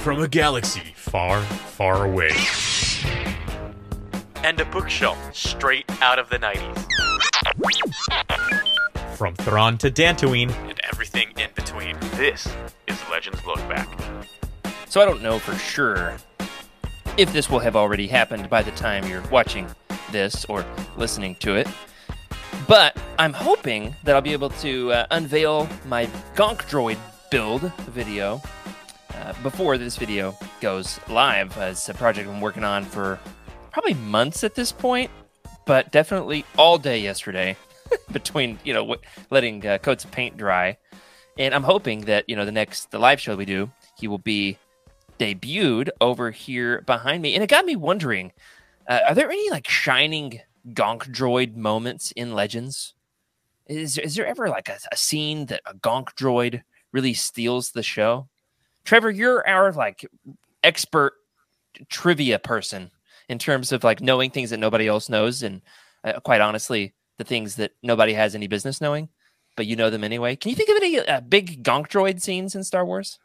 from a galaxy far, far away. And a bookshelf straight out of the 90s. From Thrawn to Dantooine. And everything in between. This is Legends Look Back. So I don't know for sure if this will have already happened by the time you're watching this or listening to it. But I'm hoping that I'll be able to uh, unveil my Gonk Droid build video uh, before this video goes live. Uh, it's a project I'm working on for probably months at this point, but definitely all day yesterday between, you know, w- letting uh, coats of paint dry. And I'm hoping that, you know, the next, the live show we do, he will be debuted over here behind me. And it got me wondering, uh, are there any like shining gonk droid moments in Legends? Is, is there ever like a, a scene that a gonk droid really steals the show? Trevor, you're our like expert trivia person in terms of like knowing things that nobody else knows, and uh, quite honestly, the things that nobody has any business knowing, but you know them anyway. Can you think of any uh, big gonk droid scenes in Star Wars?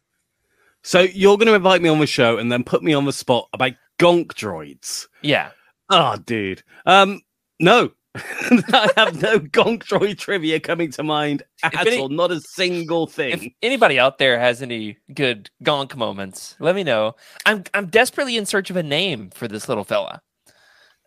So you're going to invite me on the show and then put me on the spot about gonk droids? Yeah. Oh, dude. Um, no, I have no gonk droid trivia coming to mind at any- all. Not a single thing. If anybody out there has any good gonk moments, let me know. I'm I'm desperately in search of a name for this little fella.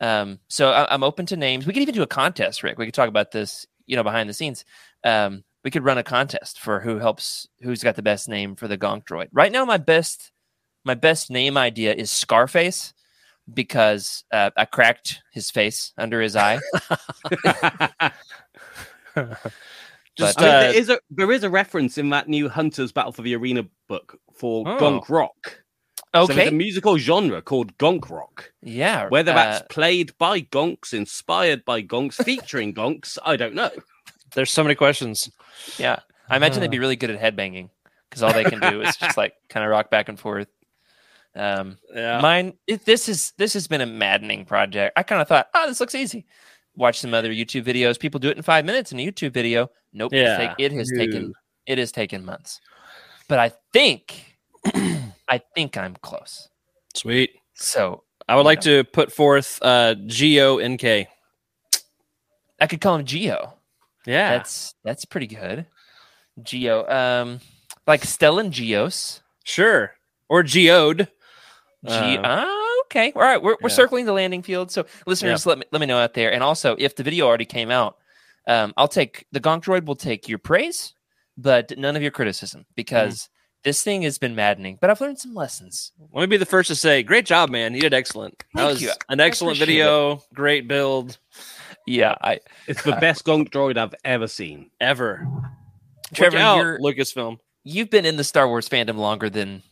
Um, so I, I'm open to names. We could even do a contest, Rick. We could talk about this, you know, behind the scenes. Um, we could run a contest for who helps, who's got the best name for the gonk droid. Right now, my best, my best name idea is Scarface because uh, I cracked his face under his eye. Just, But, I mean, uh, there is a there is a reference in that new Hunters Battle for the Arena book for Oh. gonk rock. So Okay, there's a musical genre called gonk rock. yeah. Whether that's uh, played by gonks, inspired by gonks, featuring gonks, I don't know. There's so many questions. Yeah, I imagine they'd be really good at headbanging because all they can do is just like kind of rock back and forth. Um, Yeah. mine, it, this is this has been a maddening project. I kind of thought, oh, this looks easy. Watch some other YouTube videos. People do it in five minutes in a YouTube video. Nope. Yeah. take- it has taken it has taken months. But I think I think I'm close. Sweet. So I would like know, to put forth uh Geo NK. Could call him Geo. Yeah. That's that's pretty good. Geo, um, like Stellan Gios. sure. Or Geode. G- Uh, ah, okay. All right. We're, we're yeah. circling the landing field. So, listeners, let, me, let me know out there. And also, if the video already came out, um, I'll take the Gonk Droid will take your praise, but none of your criticism because this thing has been maddening. But I've learned some lessons. Let me be the first to say, great job, man. You did excellent. That was you. an excellent appreciate video. Great build. Yeah. I, It's the best gonk droid I've ever seen. Ever. Trevor, Look out, you're, Lucasfilm. you've been in the Star Wars fandom longer than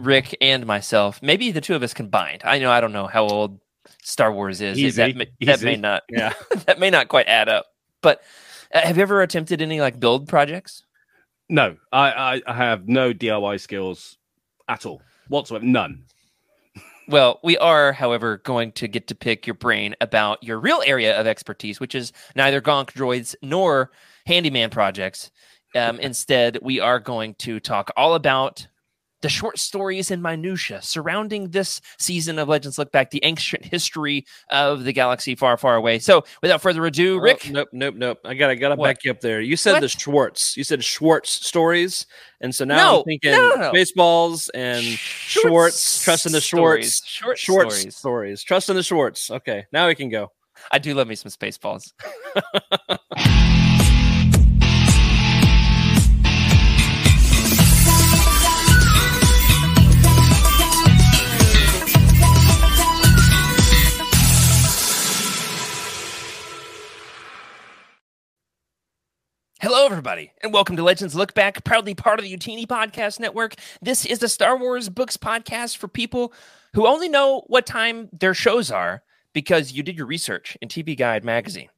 Rick and myself. Maybe the two of us combined. I know. I don't know how old Star Wars is. Easy, that, may, that may not. Yeah. that may not quite add up. But uh, have you ever attempted any like build projects? No, I, I, I have no DIY skills at all whatsoever. None. Well, we are, however, going to get to pick your brain about your real area of expertise, which is neither Gonk droids nor handyman projects. Um, instead, we are going to talk all about the short stories and minutia surrounding this season of Legends Look Back, the ancient history of the galaxy far, far away. So, without further ado, oh, Rick, Oh, nope, nope, nope. I gotta gotta What? back you up there. You said the Schwartz. You said Schwartz stories, and so now No, I'm thinking no, no, baseballs and Short Schwartz. Trust in the Schwartz. stories. Short Schwartz stories. stories. Trust in the Schwartz. Okay, now we can go. I do love me some Spaceballs. Hello, everybody, and welcome to Legends Look Back, proudly part of the Youtini Podcast Network. This is the Star Wars Books podcast for people who only know what time their shows are because you did your research in TV Guide magazine,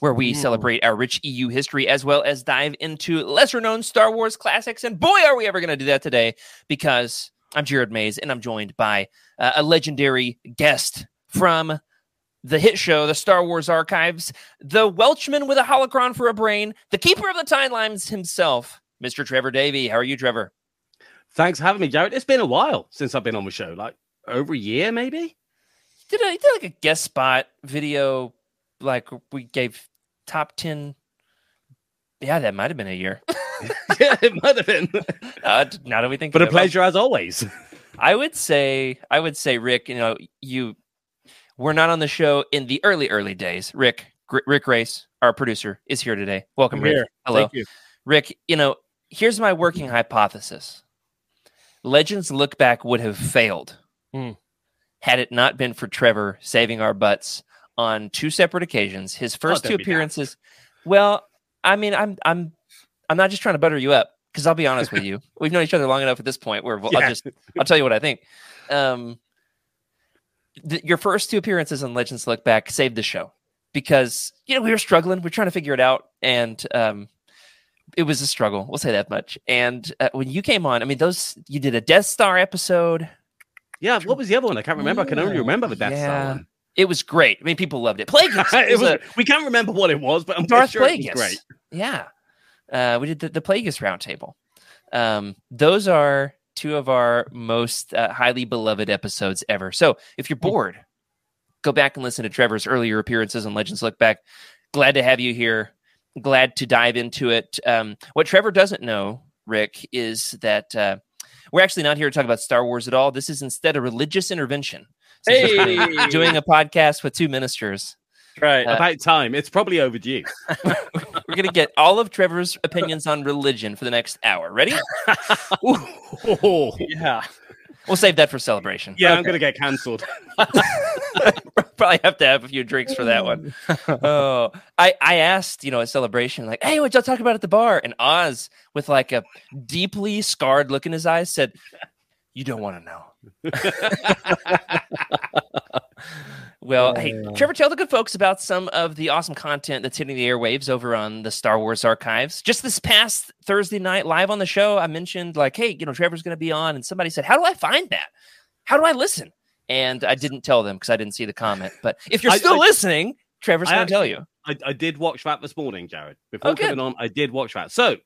where we celebrate our rich EU history as well as dive into lesser known Star Wars classics. And boy, are we ever going to do that today because I'm Jared Mays and I'm joined by uh, a legendary guest from the hit show, the Star Wars Archives, the Welchman with a holocron for a brain, the keeper of the timelines himself, Mr. Trevor Davey. How are you, Trevor? Thanks for having me, Jared. It's been a while since I've been on the show, like over a year, maybe. Did a, did like a guest spot video, like we gave top ten. Yeah, that might have been a year. yeah, it might have been. Uh, now that we think, But a it, pleasure as always. I would say, I would say, Rick. You know, you were not on the show in the early, early days. Rick, Gr- Rick Race, our producer, is here today. Welcome, I'm Rick. here. Hello, Thank you. Rick. You know, here's my working hypothesis: Legends Look Back would have failed Hmm. had it not been for Trevor saving our butts on two separate occasions. His first don't two appearances. Well, I mean, I'm, I'm, I'm not just trying to butter you up because I'll be honest with you. We've known each other long enough at this point where we'll, Yeah. I'll just, I'll tell you what I think. Um, th- your first two appearances on Legends Look Back saved the show because you know we were struggling, we are trying to figure it out, and um, it was a struggle. We'll say that much. And uh, when you came on, I mean, those you did a Death Star episode. yeah, what was the other one? I can't remember. I can only remember the Death Star one. It was great. I mean, people loved it. Plagueis. it was was, a- we can't remember what it was, but I'm Darth sure it was Plagueis. great. Yeah. Uh, we did the, the Plagueis Roundtable. Um, those are two of our most uh, highly beloved episodes ever. So if you're bored, go back and listen to Trevor's earlier appearances on Legends Look Back. Glad to have you here. Glad to dive into it. Um, what Trevor doesn't know, Rick, is that uh, we're actually not here to talk about Star Wars at all. This is instead a religious intervention. We're Hey! doing a podcast with two ministers. Right. Uh, About time. It's probably overdue. We're going to get all of Trevor's opinions on religion for the next hour. Ready? Ooh. yeah. We'll save that for celebration. Yeah, I'm going to get cancelled. Probably have to have a few drinks for that one. oh, I, I asked, you know, a celebration, like, hey, what y'all talk about at the bar? And Oz, with like a deeply scarred look in his eyes, said, You don't want to know. Well, hey, Trevor, tell the good folks about some of the awesome content that's hitting the airwaves over on the Star Wars archives. Just this past Thursday night, live on the show, I mentioned, like, hey, you know, Trevor's going to be on. And somebody said, How do I find that? How do I listen? And I didn't tell them because I didn't see the comment. But if you're still I- listening, Trevor's I going to tell you. I, I did watch that this morning, Jared. Before Oh, coming on, I did watch that. So,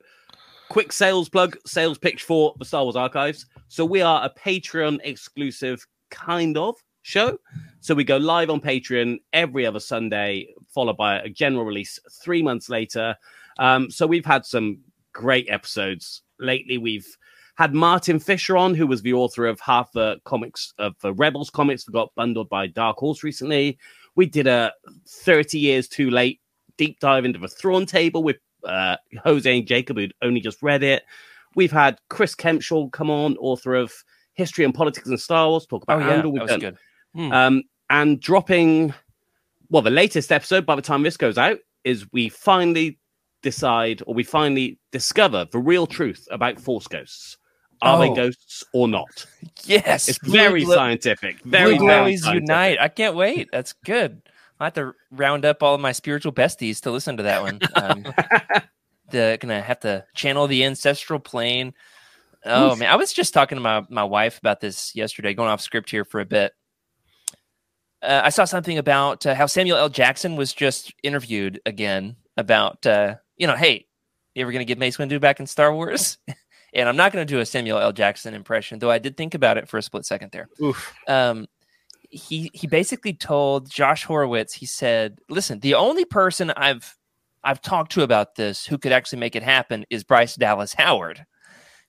quick sales plug, sales pitch for the Star Wars Archives. So, we are a Patreon exclusive kind of show. So, we go live on Patreon every other Sunday, followed by a general release three months later. Um, so, we've had some great episodes lately. We've had Martin Fisher on, who was the author of half the comics of the Rebels comics that got bundled by Dark Horse recently. We did a 30 years too late deep dive into the Thrawn table with uh, Jose and Jacob, who'd only just read it. We've had Chris Kempshall come on, author of History and Politics and Star Wars, talk Oh, about yeah. Andor. We've That was done- good. Um, and dropping, well, the latest episode by the time this goes out is we finally decide or we finally discover the real truth about Force ghosts. Are Oh. they ghosts or not? Yes. It's very Glo- scientific. Very, Blue very scientific. Unite. I can't wait. That's good. I have to round up all of my spiritual besties to listen to that one. Um, the gonna have to channel the ancestral plane. Oh man, I was just talking to my my wife about this yesterday, going off script here for a bit. Uh, I saw something about uh, how Samuel L. Jackson was just interviewed again about uh, you know, hey, you ever gonna get Mace Windu back in Star Wars? and I'm not gonna do a Samuel L. Jackson impression, though I did think about it for a split second there Oof. um, he he basically told Josh Horowitz. He said, "Listen, the only person I've I've talked to about this who could actually make it happen is Bryce Dallas Howard,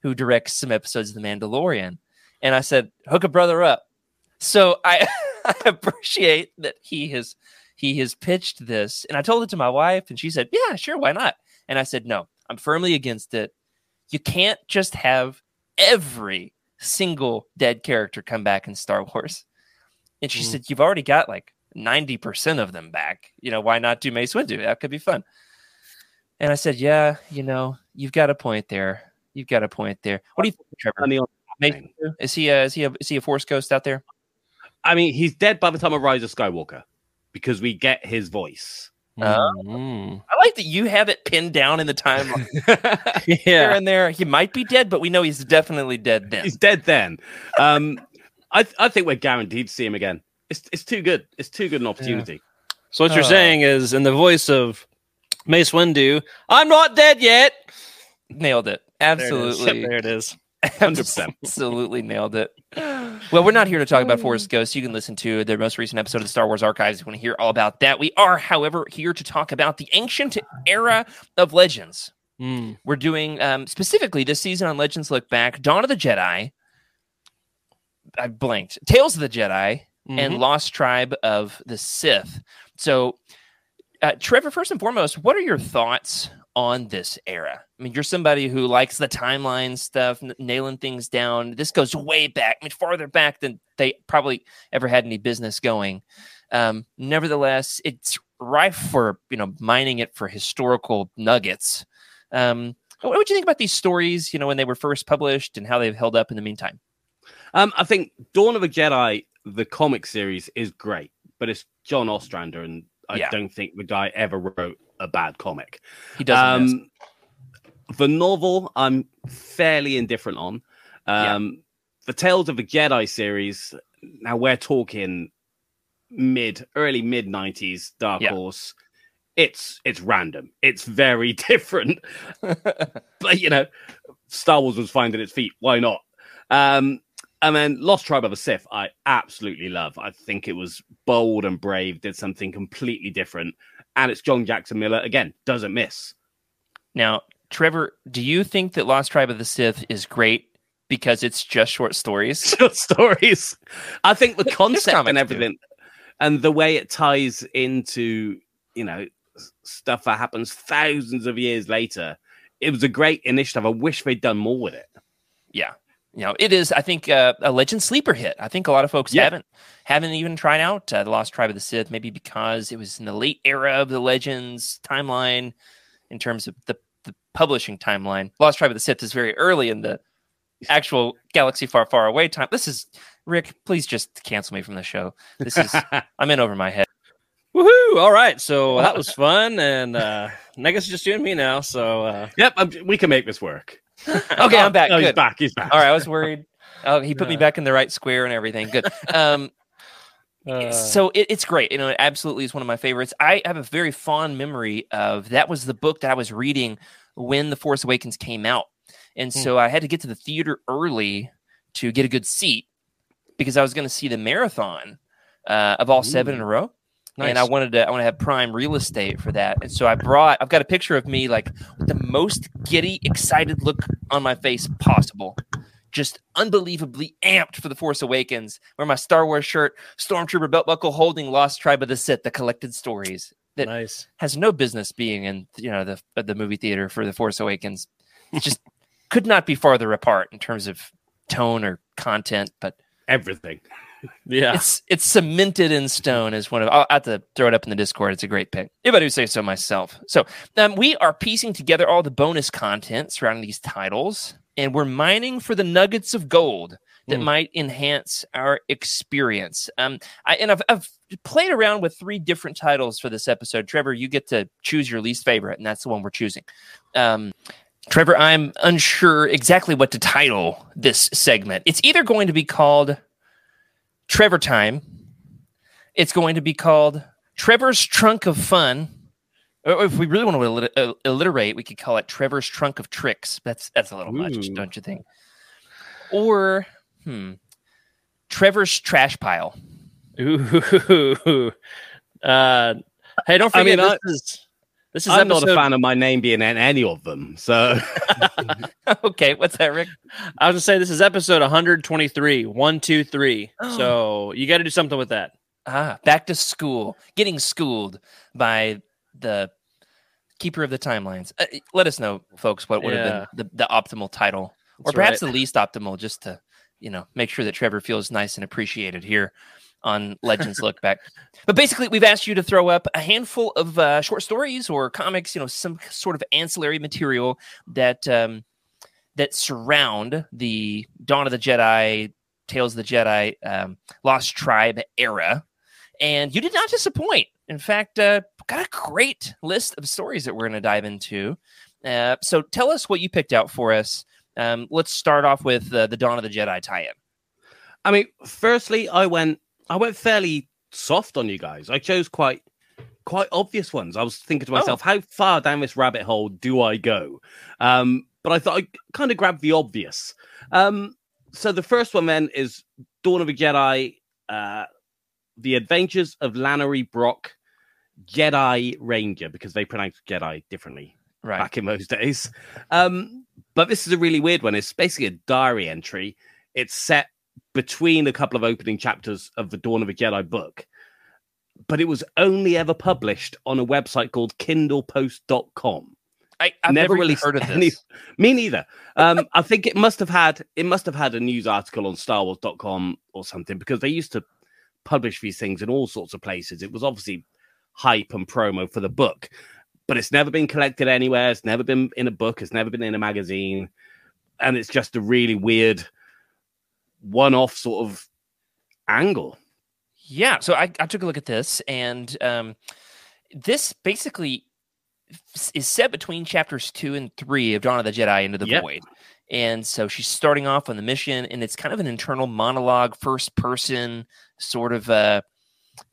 who directs some episodes of The Mandalorian." And I said, "Hook a brother up." So I, I appreciate that he has he has pitched this, and I told it to my wife, and she said, "Yeah, sure, why not?" And I said, "No, I'm firmly against it. You can't just have every single dead character come back in Star Wars." And she Mhm. said, "You've already got like ninety percent of them back. You know, why not do Mace Windu? That could be fun." And I said, "Yeah, you know, you've got a point there. You've got a point there. What do you think, Trevor? Is he a, is he a, is he a Force ghost out there? I mean, he's dead by the time of Rise of Skywalker because we get his voice. Mm. I like that you have it pinned down in the timeline here Yeah. and there. He might be dead, but we know he's definitely dead then. He's dead then. Um, I I think we're guaranteed to see him again. It's it's too good. It's too good an opportunity. So what you're Uh. saying is, in the voice of Mace Windu, "I'm not dead yet." Nailed it. There it is. Absolutely. There it is. 100%. Absolutely nailed it. Well, we're not here to talk about Force Ghosts. You can listen to the most recent episode of the Star Wars Archives if you want to hear all about that. We are, however, here to talk about the ancient era of Legends. Mm. We're doing um, specifically this season on Legends Look Back, Dawn of the Jedi. I blanked. Tales of the Jedi and Mhm. Lost Tribe of the Sith. So, uh, Trevor, first and foremost, what are your thoughts on this era? I mean, you're somebody who likes the timeline stuff, n- nailing things down. This goes way back, I mean, farther back than they probably ever had any business going. Um, nevertheless, it's rife for you know mining it for historical nuggets. Um, what would you think about these stories? You know, when they were first published and how they've held up in the meantime. Um, I think Dawn of a Jedi, the comic series, is great, but it's John Ostrander, and I Yeah. don't think the guy ever wrote a bad comic. He doesn't. Um, the novel, I'm fairly indifferent on. Yeah. Um, The Tales of the Jedi series. Now we're talking mid, early mid '90s Dark Yeah. Horse. It's it's random. It's very different. but you know, Star Wars was finding its feet. Why not? Um, and then Lost Tribe of the Sith, I absolutely love. I think it was bold and brave, did something completely different. And it's John Jackson Miller again, doesn't miss. Now, Trevor, do you think that Lost Tribe of the Sith is great because it's just short stories? Short stories. I think the concept and do. everything, and the way it ties into, you know, stuff that happens thousands of years later. It was a great initiative. I wish they'd done more with it. yeah. You know, it is. I think uh, a legend sleeper hit. I think a lot of folks Yeah. haven't haven't even tried out uh, the Lost Tribe of the Sith, maybe because it was in the late era of the Legends timeline in terms of the the publishing timeline. Lost Tribe of the Sith is very early in the actual Galaxy Far Far Away time. This is Rick. Please just cancel me from the show. This is I'm in over my head. Woohoo! All right, so that was fun, and uh, I guess it's just you and me now. So uh, yep, I'm, we can make this work. Okay, I'm back. Oh, he's back. He's back. All right, I was worried. Oh, he put me back in the right square and everything. Good. Um, uh, so it, it's great. You know, it absolutely is one of my favorites. I have a very fond memory of that was the book that I was reading when The Force Awakens came out. And Hmm. so I had to get to the theater early to get a good seat because I was going to see the marathon uh, of all seven in a row. And I wanted to I want to have prime real estate for that. And so I brought I've got a picture of me like with the most giddy, excited look on my face possible. Just unbelievably amped for the Force Awakens. Wear my Star Wars shirt, Stormtrooper belt buckle, holding Lost Tribe of the Sith, the collected stories that nice. has no business being in you know the the movie theater for the Force Awakens. It just could not be farther apart in terms of tone or content, but Everything. Yeah. it's it's cemented in stone as one of I'll have to throw it up in the Discord. It's a great pick. If I do say so myself. So um, we are piecing together all the bonus content surrounding these titles, and we're mining for the nuggets of gold that Mm. might enhance our experience. Um, I and I've, I've played around with three different titles for this episode. Trevor, you get to choose your least favorite, and that's the one we're choosing. Um, Trevor, I'm unsure exactly what to title this segment. It's either going to be called Trevor Time. It's going to be called Trevor's Trunk of Fun. Or if we really want to allit- uh, alliterate, we could call it Trevor's Trunk of Tricks. That's that's a little much, don't you think? Or hmm, Trevor's Trash Pile. Ooh. Uh, hey, don't I forget mean, this I- is this is I'm not a fan of my name being in any of them. So okay, what's that, Rick? I was gonna say this is episode 123. One, two, three. Oh. So you got to do something with that. Ah, back to school, getting schooled by the keeper of the timelines. Uh, let us know, folks, what would Yeah. have been the, the optimal title, or perhaps right. the least optimal, just to you know make sure that Trevor feels nice and appreciated here on Legends Look Back. But basically, we've asked you to throw up a handful of uh, short stories or comics, you know, some sort of ancillary material that um, that surround the Dawn of the Jedi, Tales of the Jedi, um, Lost Tribe era, and you did not disappoint. In fact, uh, got a great list of stories that we're going to dive into. Uh, so tell us what you picked out for us. Um, let's start off with uh, the Dawn of the Jedi tie-in. I mean, firstly, I went I went fairly soft on you guys. I chose quite quite obvious ones. I was thinking to myself, how far down this rabbit hole do I go? Um, but I thought I kind of grabbed the obvious. Um, so the first one then is Dawn of a Jedi, uh, The Adventures of Lanoree Brock, Jedi Ranger, because they pronounce Jedi differently Right. back in those days. Um, but this is a really weird one. It's basically a diary entry. It's set between a couple of opening chapters of the Dawn of a Jedi book, but it was only ever published on a website called KindlePost.com. I, I've Never never, really heard of any- this. Me neither. Um, I think it must have had it must have had a news article on StarWars.com or something because they used to publish these things in all sorts of places. It was obviously hype and promo for the book, but it's never been collected anywhere. It's never been in a book. It's never been in a magazine, and it's just a really weird one-off sort of angle. Yeah, so I, I took a look at this, and um, this basically is set between chapters two and three of Dawn of the Jedi Into the Yep. Void. And so she's starting off on the mission, and it's kind of an internal monologue, first person, sort of uh,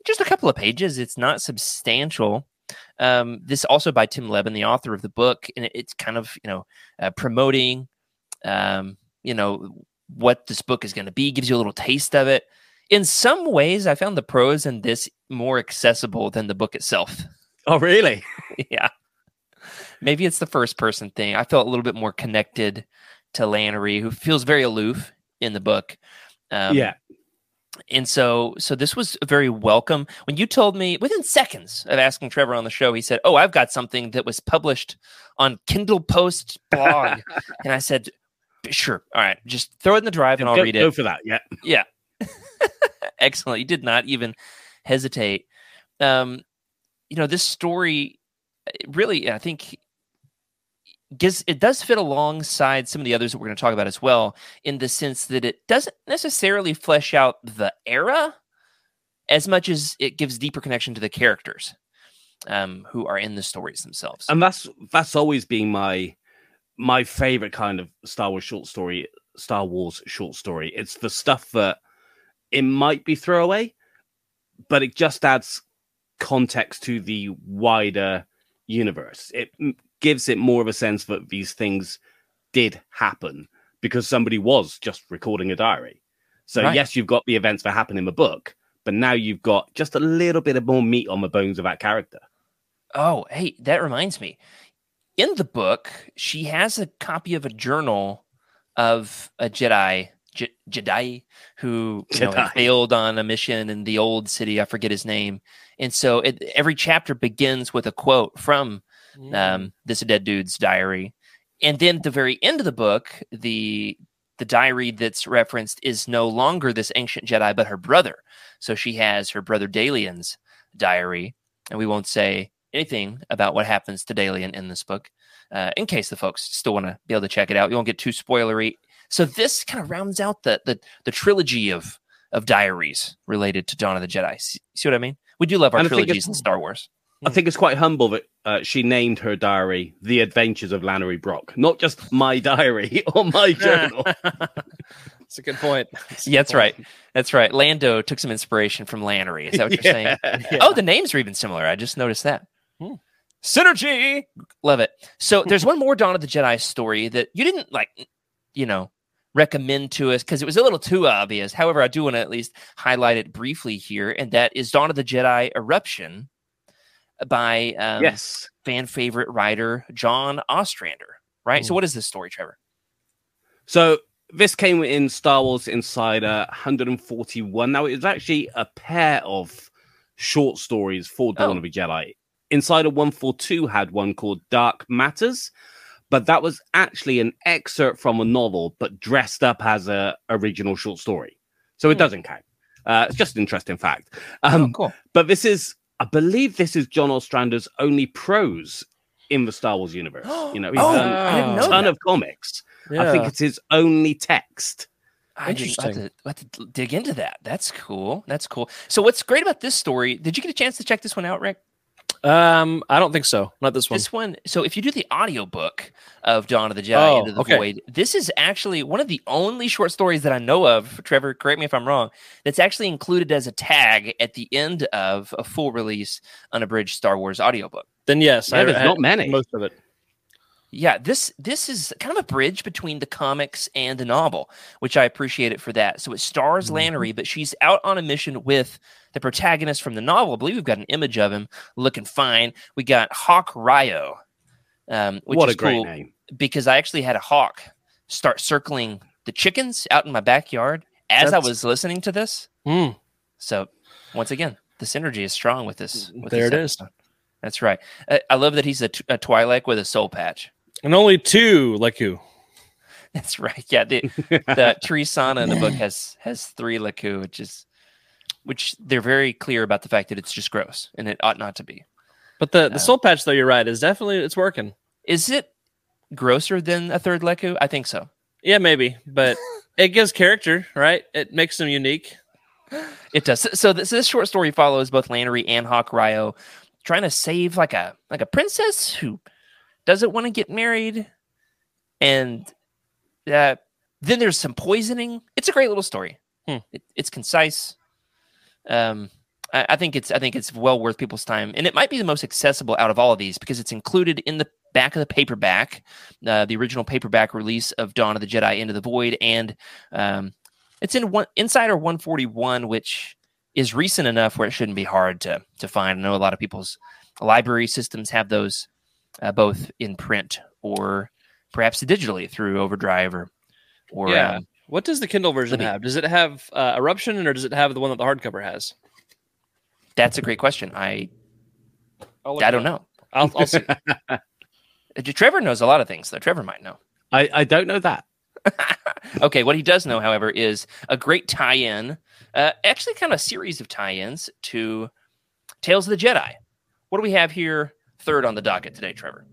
just a couple of pages. It's not substantial. Um, this also by Tim Lebbon, the author of the book, and it- it's kind of you know uh, promoting, um, you know what this book is going to be, gives you a little taste of it in some ways, I found the prose in this more accessible than the book itself. Oh, really? yeah. Maybe it's the first person thing. I felt a little bit more connected to Lanoree, who feels very aloof in the book. Um, yeah. And so, so this was very welcome. When you told me within seconds of asking Trevor on the show, he said, "Oh, I've got something that was published on Kindle Post blog," and I said, "Sure, all right, just throw it in the drive and I'll go, read it." Go for that. Yeah. Yeah. Excellent. You did not even hesitate. Um, you know, this story really, I think, gives it does fit alongside some of the others that we're going to talk about as well, in the sense that it doesn't necessarily flesh out the era as much as it gives deeper connection to the characters um, who are in the stories themselves. and that's that's always been my my favorite kind of Star Wars short story, Star Wars short story. It's the stuff that it might be throwaway, but it just adds context to the wider universe. It gives it more of a sense that these things did happen because somebody was just recording a diary. So Right. yes, you've got the events that happen in the book, but now you've got just a little bit of more meat on the bones of that character. Oh, hey, that reminds me. In the book, she has a copy of a journal of a Jedi, Je- Jedi, who you know, failed on a mission in the old city. I forget his name. And so it, every chapter begins with a quote from um, this dead dude's diary. And then at the very end of the book, the the diary that's referenced is no longer this ancient Jedi, but her brother. So she has her brother Dalien's diary, and we won't say anything about what happens to Dalien in this book, uh, in case the folks still want to be able to check it out. You won't get too spoilery. So this kind of rounds out the the, the trilogy of of diaries related to Dawn of the Jedi. See, see what I mean? We do love our And trilogies in Star Wars. I think it's quite humble that uh, she named her diary "The Adventures of Lanoree Brock," not just my diary or my journal. That's a good point. That's Yeah, good that's right. That's right. Lando took some inspiration from Lanoree. Is that what you're saying? Yeah. Oh, the names are even similar. I just noticed that. Hmm. Synergy. Love it. So there's one more Dawn of the Jedi story that you didn't like, you know, recommend to us because it was a little too obvious. However, I do want to at least highlight it briefly here, and that is Dawn of the Jedi Eruption by um, yes, fan favorite writer John Ostrander. Right. So what is this story, Trevor? so this came in Star Wars Insider 141. Now it was actually a pair of short stories for Dawn Oh. of the Jedi. Insider 142 had one called Dark Matters, but that was actually an excerpt from a novel, but dressed up as a original short story. So it Hmm. doesn't count. Uh, it's just an interesting fact. Um, oh, cool. But this is, I believe, this is John Ostrander's only prose in the Star Wars universe. You know, he's Oh, done I didn't a know ton that. of comics. Yeah. I think it's his only text. I didn't- I have Interesting. to, I have to dig into that. That's cool. That's cool. So, what's great about this story? Did you get a chance to check this one out, Rick? Um, I don't think so. Not this one. This one. So, if you do the audiobook of Dawn of the Jedi Oh, Into the okay. Void, this is actually one of the only short stories that I know of. Trevor, correct me if I'm wrong. That's actually included as a tag at the end of a full release unabridged Star Wars audiobook. then yes, Yeah, I there's had not many. Most of it. Yeah, this this is kind of a bridge between the comics and the novel, which I appreciate it for that. So it stars Mm-hmm. Lanoree, but she's out on a mission with the protagonist from the novel. I believe we've got an image of him looking fine. We got Hawk Ryo, um, which what is a great cool name. because I actually had a hawk start circling the chickens out in my backyard as I was listening to this. Hmm. So once again, the synergy is strong with this. With There this it is. episode. That's right. I, I love that he's a, t- a Twi'lek with a soul patch. And only two, like you. That's right. Yeah, the the Tre Sana in the book has has three Lekku, which is which they're very clear about the fact that it's just gross and it ought not to be. But the, the Uh, soul patch, though, you're right, is definitely it's working. Is it grosser than a third Lekku? I think so. Yeah, maybe, but it gives character, right? It makes them unique. It does. So, so this, this short story follows both Lanoree and Hawk Ryo trying to save like a like a princess who doesn't want to get married, and uh, then there's some poisoning. It's a great little story. Hmm. It, it's concise. Um, I, I think it's I think it's well worth people's time, and it might be the most accessible out of all of these because it's included in the back of the paperback, uh, the original paperback release of Dawn of the Jedi: Into the Void, and um, it's in one Insider 141, which is recent enough where it shouldn't be hard to to find. I know a lot of people's library systems have those uh, both in print or perhaps digitally through Overdrive or or Yeah. um, What does the Kindle version Libby. have? Does it have uh, Eruption, or does it have the one that the hardcover has? that's a great question. I I'll look I it don't know. I'll, I'll see. Uh, Trevor knows a lot of things though. Trevor might know. I, I don't know that. Okay, what he does know, however, is a great tie-in, uh, actually, kind of a series of tie-ins to Tales of the Jedi. What do we have here? Third on the docket today, Trevor.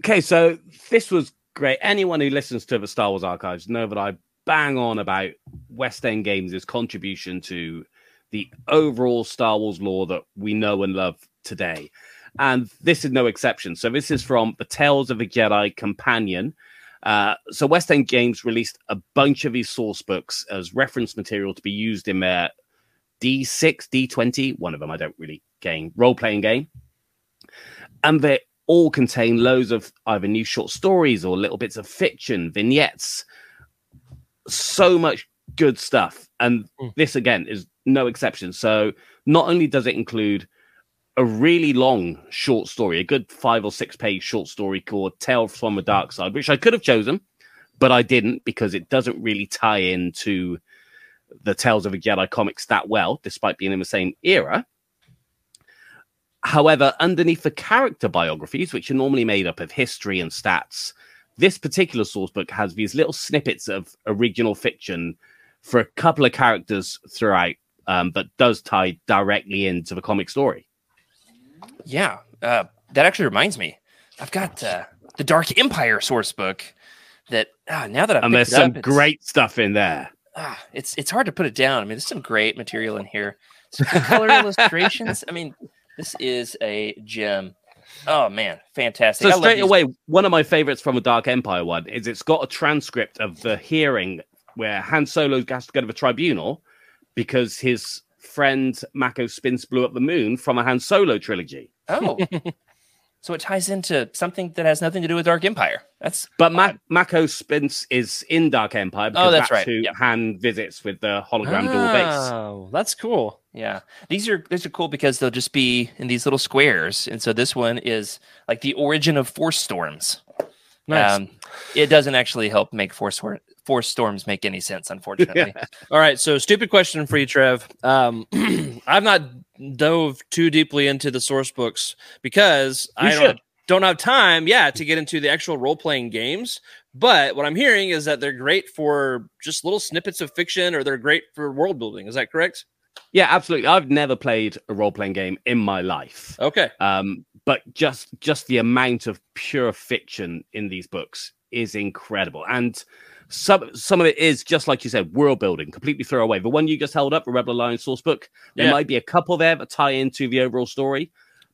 Okay, so this was great. Anyone who listens to the Star Wars archives know that I bang on about West End Games' contribution to the overall Star Wars lore that we know and love today. And this is no exception. So this is from the Tales of a Jedi Companion. Uh, so West End Games released a bunch of these source books as reference material to be used in their D6, D20, one of them I don't really game, role-playing game. And they all contain loads of either new short stories or little bits of fiction, vignettes. So much good stuff. And Mm. this again is no exception. So not only does it include a really long short story, a good five or six page short story called Tale from the Dark Side, which I could have chosen, but I didn't because it doesn't really tie into the Tales of a Jedi comics that well, despite being in the same era. However, underneath the character biographies, which are normally made up of history and stats, this particular source book has these little snippets of original fiction for a couple of characters throughout, um, but does tie directly into the comic story. Yeah, uh, that actually reminds me. I've got uh, the Dark Empire source book. That ah, now that I've and there's it some up, great stuff in there. ah, it's it's hard to put it down. I mean, there's some great material in here. Some color illustrations. I mean, this is a gem. Oh man, fantastic! So love straight these- away, one of my favorites from the Dark Empire one is it's got a transcript of the hearing where Han Solo has to go to the tribunal because his friend Mako Spince blew up the moon from a Han Solo trilogy. Oh, so it ties into something that has nothing to do with Dark Empire. That's But Ma- Mako Spince is in Dark Empire because Oh, that's that's, right. who Yep. Han visits with the hologram dual base. Oh, that's cool. Yeah, these are these are cool because they'll just be in these little squares, and so this one is like the origin of force storms. Nice. Um, it doesn't actually help make force Stor- force storms make any sense, unfortunately. All right, so stupid question for you, Trev. Um, I've not dove too deeply into the source books because You I don't, don't have time, yeah, to get into the actual role playing games. But what I'm hearing is that they're great for just little snippets of fiction, or they're great for world building. Is that correct? Yeah, absolutely. I've never played a role playing game in my life. Okay. um, but just just the amount of pure fiction in these books is incredible and some some of it is just like you said world building completely throw away the one you just held up the rebel alliance source book there Yeah. might be a couple there that tie into the overall story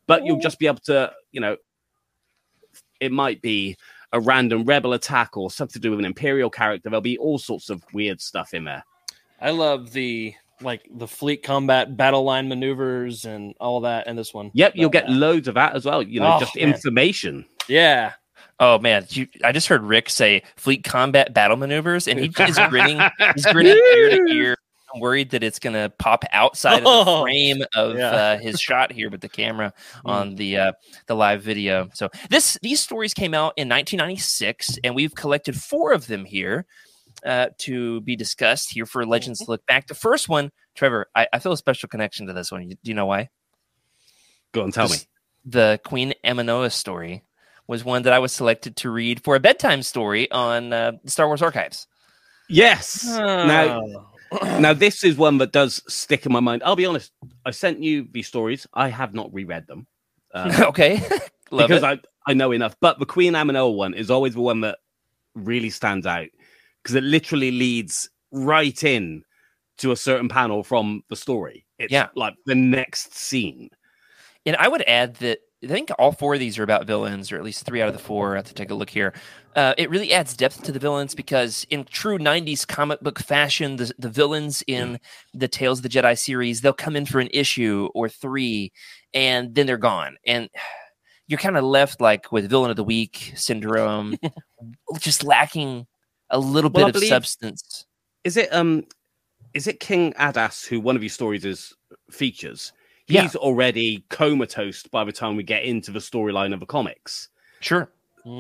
but you'll just be able to you know it might be a random rebel attack or something to do with an imperial character there'll be all sorts of weird stuff in there I love the like the fleet combat battle line maneuvers and all that and this one. yep you'll get that. loads of that as well you know Oh, just man. information Yeah. Oh man, you, I just heard Rick say fleet combat battle maneuvers, and he is grinning. He's grinning ear to ear. I'm worried that it's gonna pop outside of the Oh, frame of yeah. uh, his shot here with the camera on the uh, the live video. So this these stories came out in 1996, and we've collected four of them here uh, to be discussed here for Legends to Look Back. The first one, Trevor, I, I feel a special connection to this one. Do you know why? Go on, tell me. The Queen Amanoa story was one that I was selected to read for a bedtime story on uh, Star Wars Archives. Yes. Now, Oh. now this is one that does stick in my mind. I'll be honest. I sent you these stories. I have not reread them uh, okay, because it. I I know enough. But the Queen Amanoa one is always the one that really stands out because it literally leads right in to a certain panel from the story. It's Yeah. like the next scene. And I would add that I think all four of these are about villains, or at least three out of the four. I have to take a look here. Uh, it really adds depth to the villains because, in true '90s comic book fashion, the, the villains in the Tales of the Jedi series they'll come in for an issue or three, and then they're gone, and you're kind of left like with villain of the week syndrome, just lacking a little Well, I bit of believe- substance. Is it um is it King Adas who one of your stories is features? Yeah. He's already comatose by the time we get into the storyline of the comics. Sure.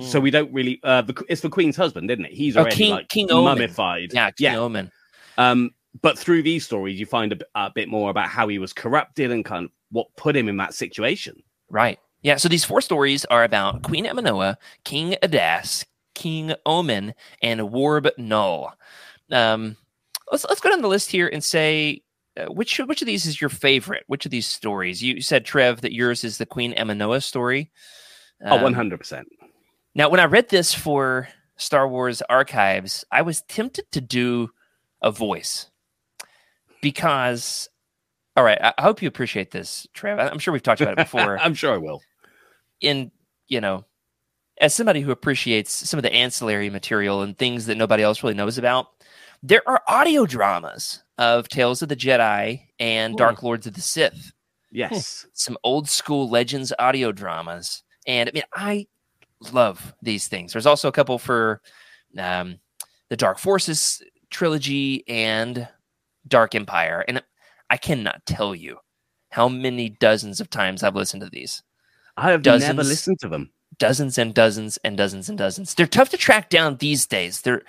So we don't really uh the, it's the Queen's husband, isn't it? He's Oh, already King- like King Ommin. mummified. Yeah. King yeah. Ommin. Um but through these stories you find a, a bit more about how he was corrupted and kind of what put him in that situation. Right. Yeah. So these four stories are about Queen Amanoa, King Adas, King Ommin, and Warb Null. Um, let's let's go down the list here and say uh, which which of these is your favorite? Which of these stories? You said Trev that yours is the Queen Amanoa story. oh, Um, 100%. Now, when I read this for Star Wars Archives, I was tempted to do a voice because. All right, I I hope you appreciate this, Trev. I- I'm sure we've talked about it before. I'm sure I will. in you know as somebody who appreciates some of the ancillary material and things that nobody else really knows about there are audio dramas of tales of the jedi and dark lords of the sith Yes. some old school legends audio dramas and i mean i love these things there's also a couple for um, the dark forces trilogy and dark empire and i cannot tell you how many dozens of times i've listened to these I have never listened to them. dozens and dozens and dozens and dozens. They're tough to track down these days. They're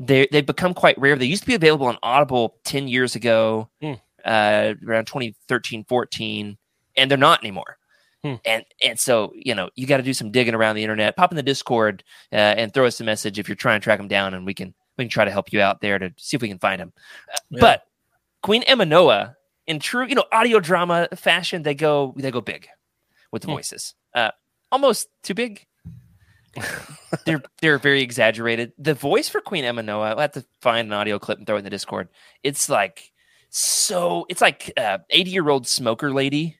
they they've become quite rare. They used to be available on Audible 10 years ago, Hmm. uh, around 2013, 14, and they're not anymore. Hmm. And and so you know you got to do some digging around the internet. Pop in the Discord uh, and throw us a message if you're trying to track them down, and we can we can try to help you out there to see if we can find them. Uh, Yeah. But Queen Amanoa, in true you know audio drama fashion, they go they go big with the Hmm. voices. Uh, almost too big. they're they're very exaggerated. The voice for Queen Amanoa, I'll have to find an audio clip and throw it in the Discord. It's like so it's like uh 80 year old smoker lady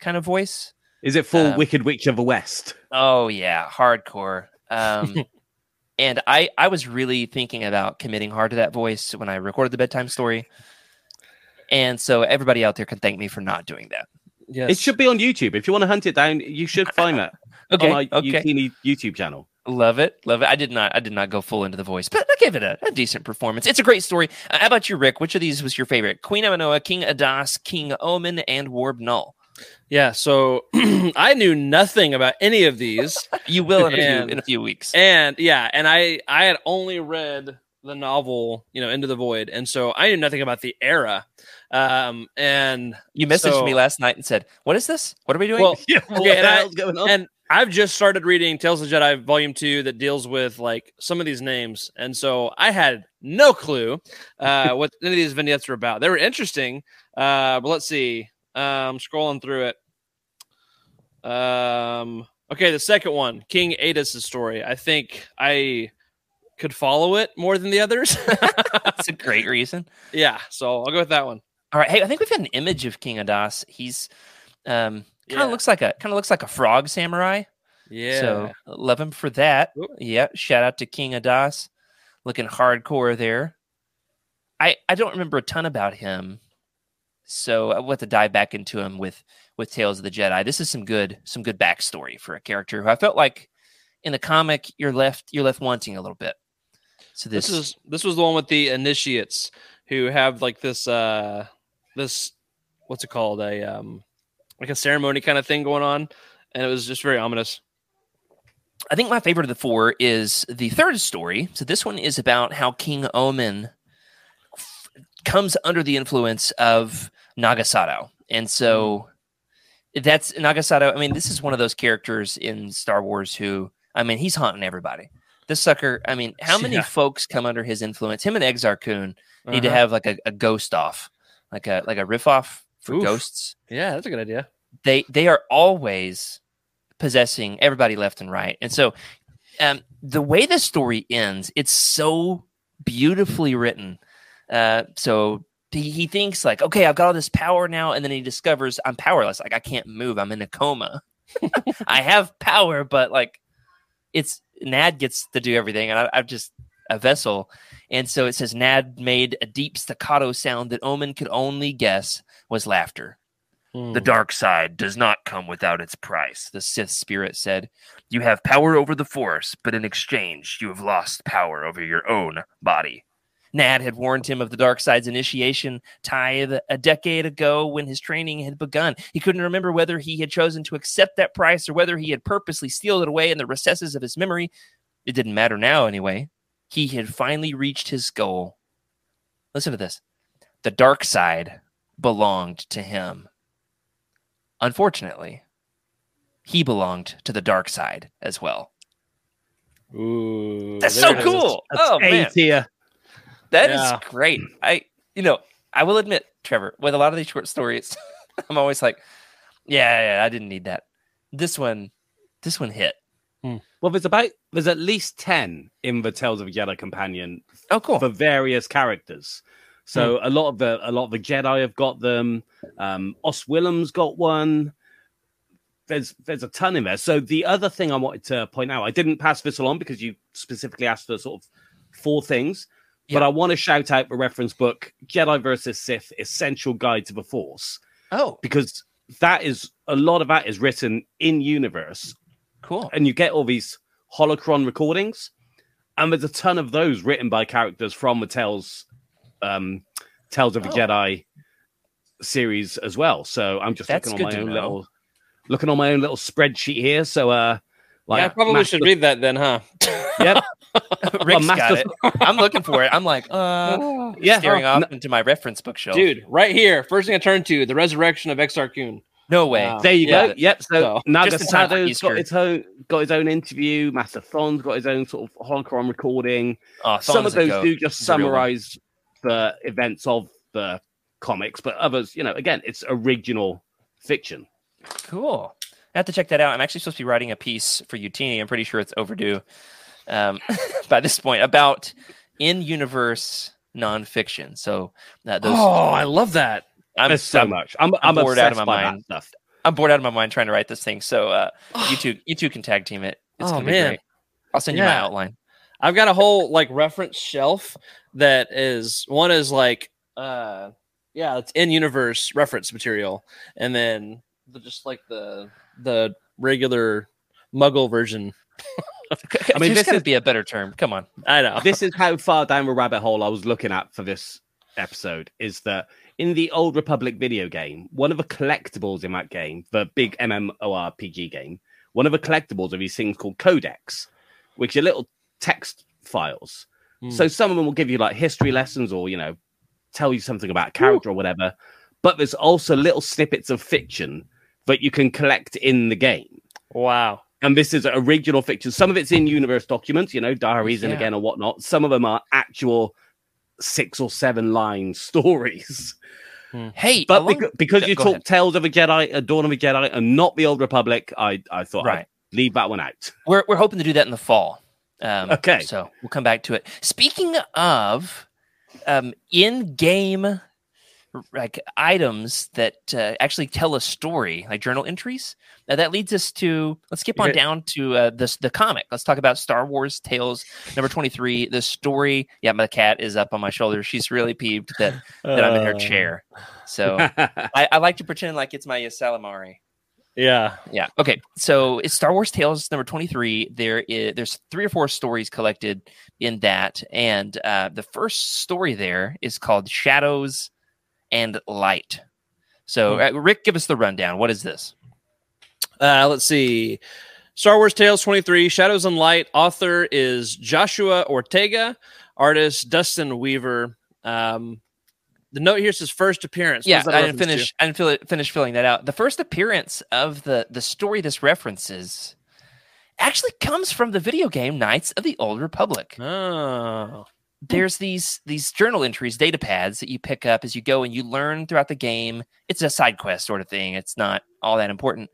kind of voice. Is it full Um, Wicked Witch of the West? Oh yeah, hardcore. Um and I I was really thinking about committing hard to that voice when I recorded the bedtime story. And so everybody out there can thank me for not doing that. Yes. It should be on YouTube. If you want to hunt it down, you should find that Okay. on our okay. Youtini YouTube channel. Love it, love it. I did not, I did not go full into the voice, but I gave it a, a decent performance. It's a great story. Uh, how about you, Rick? Which of these was your favorite? Queen Amanoa, King Adas, King Ommin, and Warb Null. Yeah. So I knew nothing about any of these. You will in a few in a few weeks. and yeah and i i had only read the novel you know into the void and so i knew nothing about the era um and You messaged so- me last night and said, "What is this? What are we doing?" well Yeah, what the hell's going on? and i've just started reading tales of the jedi volume 2 that deals with like some of these names and so i had no clue uh what any of these vignettes were about they were interesting uh but let's see um scrolling through it um okay the second one king adas's story i think i could follow it more than the others That's a great reason. yeah so i'll go with that one All right. Hey, I think we've got an image of King Adas. He's um kind of Yeah. looks like a kind of looks like a frog samurai. yeah So love him for that. Oop. Yeah. Shout out to King Adas, looking hardcore there. I I don't remember a ton about him, so I want to dive back into him with with Tales of the Jedi. This is some good some good backstory for a character who I felt like in the comic, you're left you're left wanting a little bit. So this, This is this was the one with the initiates who have like this uh this what's it called a um like a ceremony kind of thing going on, and it was just very ominous. I think my favorite of the four is the third story. So this one is about how King Ommin f- comes under the influence of Naga Sadow. And so that's Naga Sadow. I mean, this is one of those characters in Star Wars who, I mean, he's haunting everybody. This sucker, I mean, how many Yeah. folks come under his influence? Him and Exar Kun need to Uh-huh. have like a, a ghost off, like a like a riff off for Oof. ghosts. Yeah, that's a good idea. they they are always possessing everybody left and right. And so um the way the story ends it's so beautifully written. Uh so he, he thinks like okay i've got all this power now and then he discovers i'm powerless. Like i can't move. I'm in a coma. I have power but like it's nad gets to do everything and I, i'm just a vessel and so it says nad made a deep staccato sound that Ommin could only guess was laughter Hmm. the dark side does not come without its price, the Sith spirit said. You have power over the Force, but in exchange, you have lost power over your own body. Nad had warned him of the dark side's initiation tithe a decade ago when his training had begun. He couldn't remember whether he had chosen to accept that price or whether he had purposely sealed it away in the recesses of his memory. It didn't matter now, anyway. He had finally reached his goal. Listen to this the dark side belonged to him. Unfortunately, he belonged to the dark side as well. Ooh, That's so is. cool. Oh man, tier. that is Yeah. great. I, you know, I will admit, Trevor, with a lot of these short stories, I'm always like, yeah, yeah, I didn't need that. This one, this one hit. Well, there's about there's at least ten in the Tales of a Jedi Companion Oh, cool. for various characters. So a lot of the a lot of the Jedi have got them. Um, Oss Wilum's got one. There's there's a ton in there. So the other thing I wanted to point out, I didn't pass this along because you specifically asked for sort of four things, but I want to shout out the reference book Jedi versus Sith: Essential Guide to the Force oh, because that is a lot of that is written in universe cool. and you get all these holocron recordings, and there's a ton of those written by characters from the Tales, um, Tales of the Oh. Jedi series as well. So I'm just That's looking on my own know. little, looking on my own little spreadsheet here. So, uh, like, yeah, I probably Master- should read that then, huh? Yep, Rick's got Master- it. I'm looking for it. I'm like, uh, yeah. staring Oh, off into my reference bookshelf. Dude, right here. First thing I turn to, the resurrection of Exar Kun. No way. Wow. There you Yeah. go. Yep. So So, just in time for Naga Sadow's got his own got his own interview. Master Thon's got his own sort of holocron recording. Oh, Some of those do just He's a real one. summarize the events of the comics, but others, you know, again, it's original fiction. Cool. I have to check that out. I'm actually supposed to be writing a piece for Youtini. I'm pretty sure it's overdue um, by this point about in-universe nonfiction. So uh, those, oh, I love that. I'm, There's so I'm, much. I'm, I'm, bored out of my mind. stuff. I'm bored out of my mind trying to write this thing. So uh, you two, you two can tag team it. It's Oh, gonna be man. great. I'll send you my outline. I've got a whole like reference shelf that is one is like uh yeah, it's in universe reference material, and then the, just like the the regular muggle version. I I mean, mean, this this got to is- be a better term. Come on. I know. This is how far down the rabbit hole I was looking at for this episode. Is that in the Old Republic video game, one of the collectibles in that game, the big MMORPG game, one of the collectibles are these things called codex, which are little text files. Hmm. So some of them will give you like history lessons or, you know, tell you something about a character or whatever. But there's also little snippets of fiction that you can collect in the game. wow. And this is original fiction. Some of it's in universe documents, you know, diaries and again or whatnot. Some of them are actual six or seven line stories. Hey, But along- beca- because you go talk ahead. Tales of a Jedi, a Dawn of a Jedi, and not the Old Republic, I, I thought Right. I'd leave that one out. we're we're hoping to do that in the fall. Um, Okay. so we'll come back to it. Speaking of um, in-game like items that uh, actually tell a story, like journal entries, now that leads us to let's skip on down to uh, this the comic. Let's talk about Star Wars Tales number twenty-three. The story. Yeah, my cat is up on my shoulder. She's really peeved that that I'm in her Uh, chair. So I, I like to pretend like it's my Salamari. Yeah. Yeah. Okay. So it's Star Wars Tales number 23. There is there's three or four stories collected in that. And uh, the first story there is called Shadows and Light. So, uh, Rick, give us the rundown. What is this? Uh, let's see. Star Wars Tales 23, Shadows and Light. Author is Joshua Ortega. Artist Dustin Weaver. Um, the note here says first appearance. Yeah, I didn't finish. I didn't fill it, finish filling that out. The first appearance of the the story this references actually comes from the video game Knights of the Old Republic. Oh. There's these these journal entries data pads that you pick up as you go and you learn throughout the game it's a side quest sort of thing it's not all that important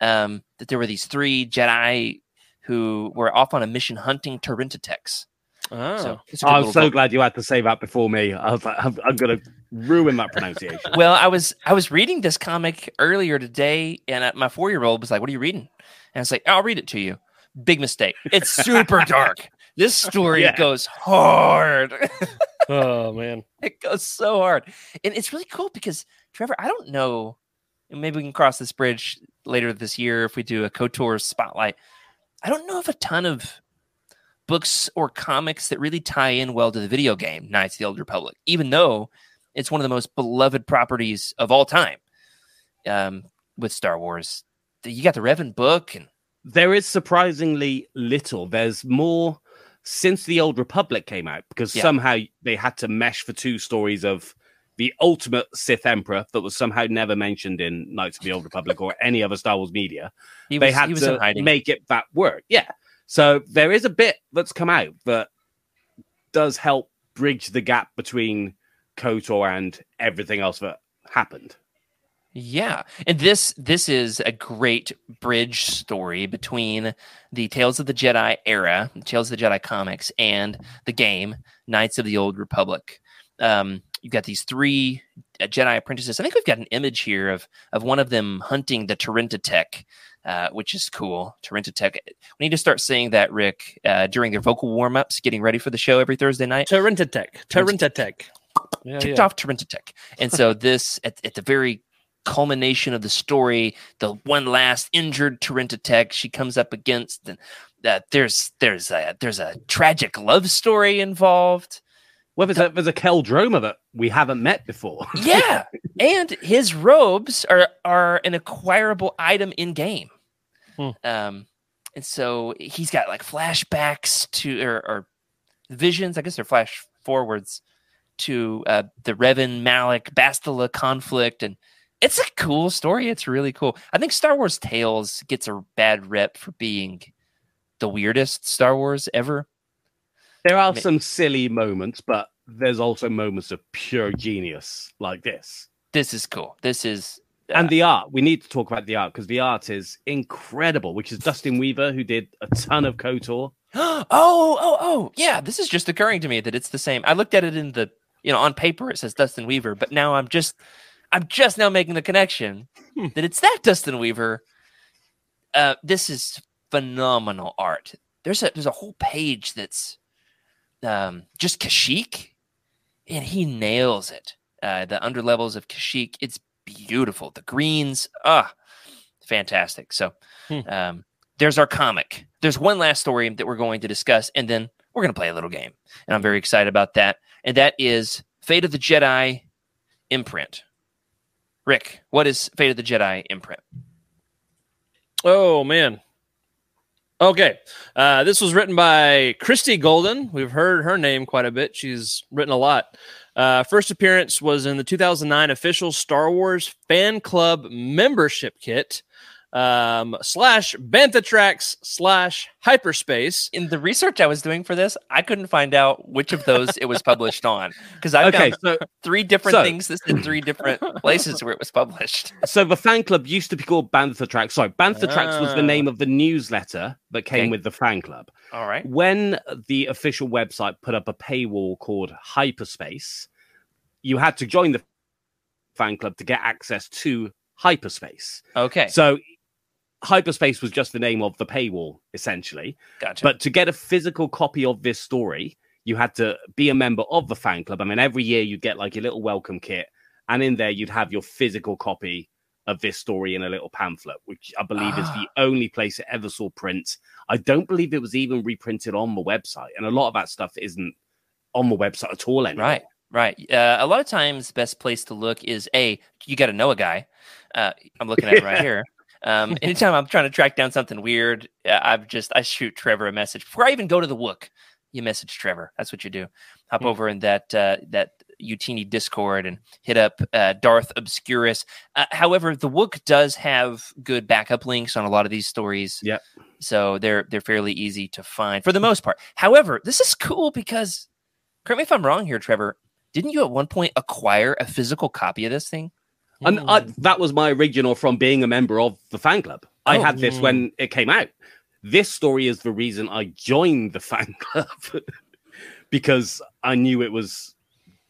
um that there were these three jedi who were off on a mission hunting terentateks. Oh. so it's I'm so book. glad you had to say that before me. I was like, I'm, I'm going to ruin that pronunciation. well i was i was reading this comic earlier today and uh, my four-year-old was like what are you reading and i was like i'll read it to you big mistake it's super dark this story Yeah. goes hard oh man. it goes so hard and it's really cool because trevor i don't know maybe we can cross this bridge later this year if we do a kotor spotlight i don't know if a ton of books or comics that really tie in well to the video game knights of the old republic even though it's one of the most beloved properties of all time um, with star wars you got the revan book and there is surprisingly little. There's more since the Old Republic came out because Yeah. somehow they had to mesh for two stories of the ultimate Sith Emperor that was somehow never mentioned in Knights of the Old Republic or any other Star Wars media. he they had to make it that work. Yeah. So there is a bit that's come out that does help bridge the gap between KOTOR and everything else that happened. Yeah, and this this is a great bridge story between the Tales of the Jedi era, the Tales of the Jedi comics, and the game Knights of the Old Republic. Um, you've got these three uh, Jedi apprentices. I think we've got an image here of of one of them hunting the terentatek, uh, which is cool. terentatek. We need to start saying that, Rick, uh, during their vocal warm ups, getting ready for the show every Thursday night terentatek. terentatek. Yeah, ticked yeah. off terentatek. And so this at, at the very culmination of the story, the one last injured terentatek she comes up against, and uh, there's there's a there's a tragic love story involved. Well, there's a, there's a Qel-Droma that we haven't met before. Yeah, and his robes are are an acquirable item in game. Hmm. Um, and so he's got like flashbacks to or, or visions. I guess they're flash forwards to uh, the Revan Malak Bastila conflict, and it's a cool story. It's really cool. I think Star Wars Tales gets a bad rep for being the weirdest Star Wars ever. There are some silly moments, but there's also moments of pure genius like this. This is cool. This is uh, And the art, we need to talk about the art because the art is incredible, which is Dustin Weaver, who did a ton of KOTOR. Oh, oh, oh, oh, yeah. This is just occurring to me that it's the same. I looked at it in the, you know, on paper it says Dustin Weaver, but now I'm just, I'm just now making the connection Hmm. that it's that Dustin Weaver. Uh, this is phenomenal art. There's a there's a whole page that's um, just Kashyyyk, and he nails it. Uh, the underlevels of Kashyyyk, it's beautiful. The greens, ah, fantastic. So, Hmm. um, there's our comic. There's one last story that we're going to discuss, and then we're going to play a little game. And I'm very excited about that. And that is Fate of the Jedi imprint. Rick, what is Fate of the Jedi imprint? Oh man. Okay. Uh, this was written by Christie Golden. We've heard her name quite a bit. She's written a lot. Uh, first appearance was in the 2009 official Star Wars fan club membership kit um, slash Bantha Tracks slash Hyperspace. In the research I was doing for this, I couldn't find out which of those it was published on because I Okay, found so three different so- things this in three different places where it was published. so the fan club used to be called Bantha Tracks. Sorry, Bantha Tracks was the Ah. name of the newsletter that came Okay. with the fan club. All right. When the official website put up a paywall called Hyperspace, you had to join the fan club to get access to Hyperspace. Okay. So Hyperspace was just the name of the paywall, essentially. Gotcha. But to get a physical copy of this story, you had to be a member of the fan club. I mean, every year you'd get like a little welcome kit, and in there you'd have your physical copy of this story in a little pamphlet, which I believe is Ah. the only place it ever saw print. I don't believe it was even reprinted on the website, and a lot of that stuff isn't on the website at all anymore. Right, right. Uh, a lot of times, the best place to look is a you got to know a guy. Uh, I'm looking at it right here. Um, anytime I'm trying to track down something weird, I've just I shoot Trevor a message before I even go to the Wook. You message Trevor. That's what you do. Hop Hmm. over in that uh, that Youtini Discord and hit up uh, Darth Obscurus. Uh, however, the Wook does have good backup links on a lot of these stories. Yep. So they're they're fairly easy to find for the most part. However, this is cool because correct me if I'm wrong here, Trevor. Didn't you at one point acquire a physical copy of this thing? And I, that was my original from being a member of the fan club. I Oh. had this when it came out. This story is the reason I joined the fan club because I knew it was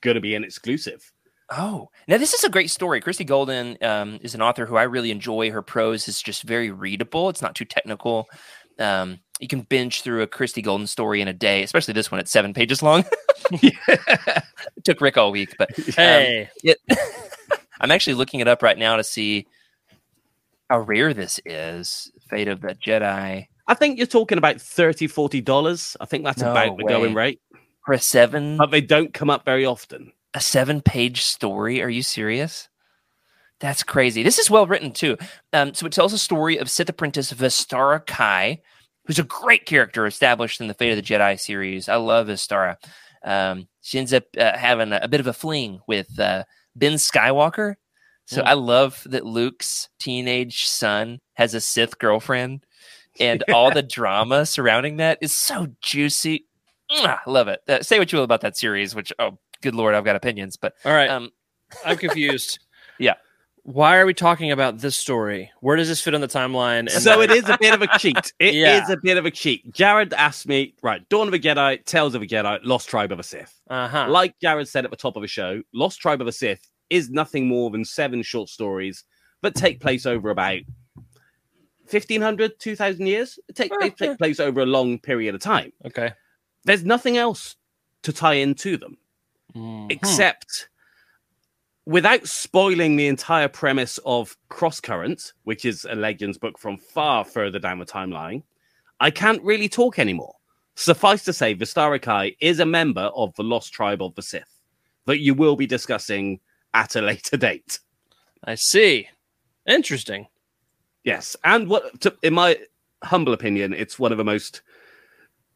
going to be an exclusive. Oh, now this is a great story. Christie Golden um, is an author who I really enjoy. Her prose is just very readable. It's not too technical. Um, you can binge through a Christie Golden story in a day, especially this one. It's seven pages long. it took Rick all week, but um, Hey, it, I'm actually looking it up right now to see how rare this is. Fate of the Jedi I think you're talking about 30 $40. I think that's No about the going rate, for a seven but they don't come up very often. a seven page story. Are you serious? That's crazy. This is well written too. Um, so it tells a story of Sith apprentice Vestara Khai, who's a great character established in the Fate of the Jedi series. I love Vestara. Um, she ends up uh, having a, a bit of a fling with uh, Ben Skywalker. So Hmm. I love that Luke's teenage son has a Sith girlfriend, and all the drama surrounding that is so juicy. I love it. Uh, say what you will about that series, which oh, good lord, I've got opinions, but all right. um, I'm confused. Yeah. Why are we talking about this story? Where does this fit on the timeline? So it is a bit of a cheat. It is Yeah. a bit of a cheat. Jared asked me, right, Dawn of a Jedi, Tales of a Jedi, Lost Tribe of a Sith. uh-huh. Like Jared said at the top of the show, Lost Tribe of a Sith is nothing more than seven short stories that take place over about 1500, 2000 years. It take, they take place over a long period of time. Okay. There's nothing else to tie into them Mhm. except without spoiling the entire premise of Crosscurrent, which is a Legends book from far further down the timeline, I can't really talk anymore. Suffice to say, Vestara Khai is a member of the Lost Tribe of the Sith that you will be discussing at a later date. I see. Interesting. Yes, and what, to, in my humble opinion, it's one of the most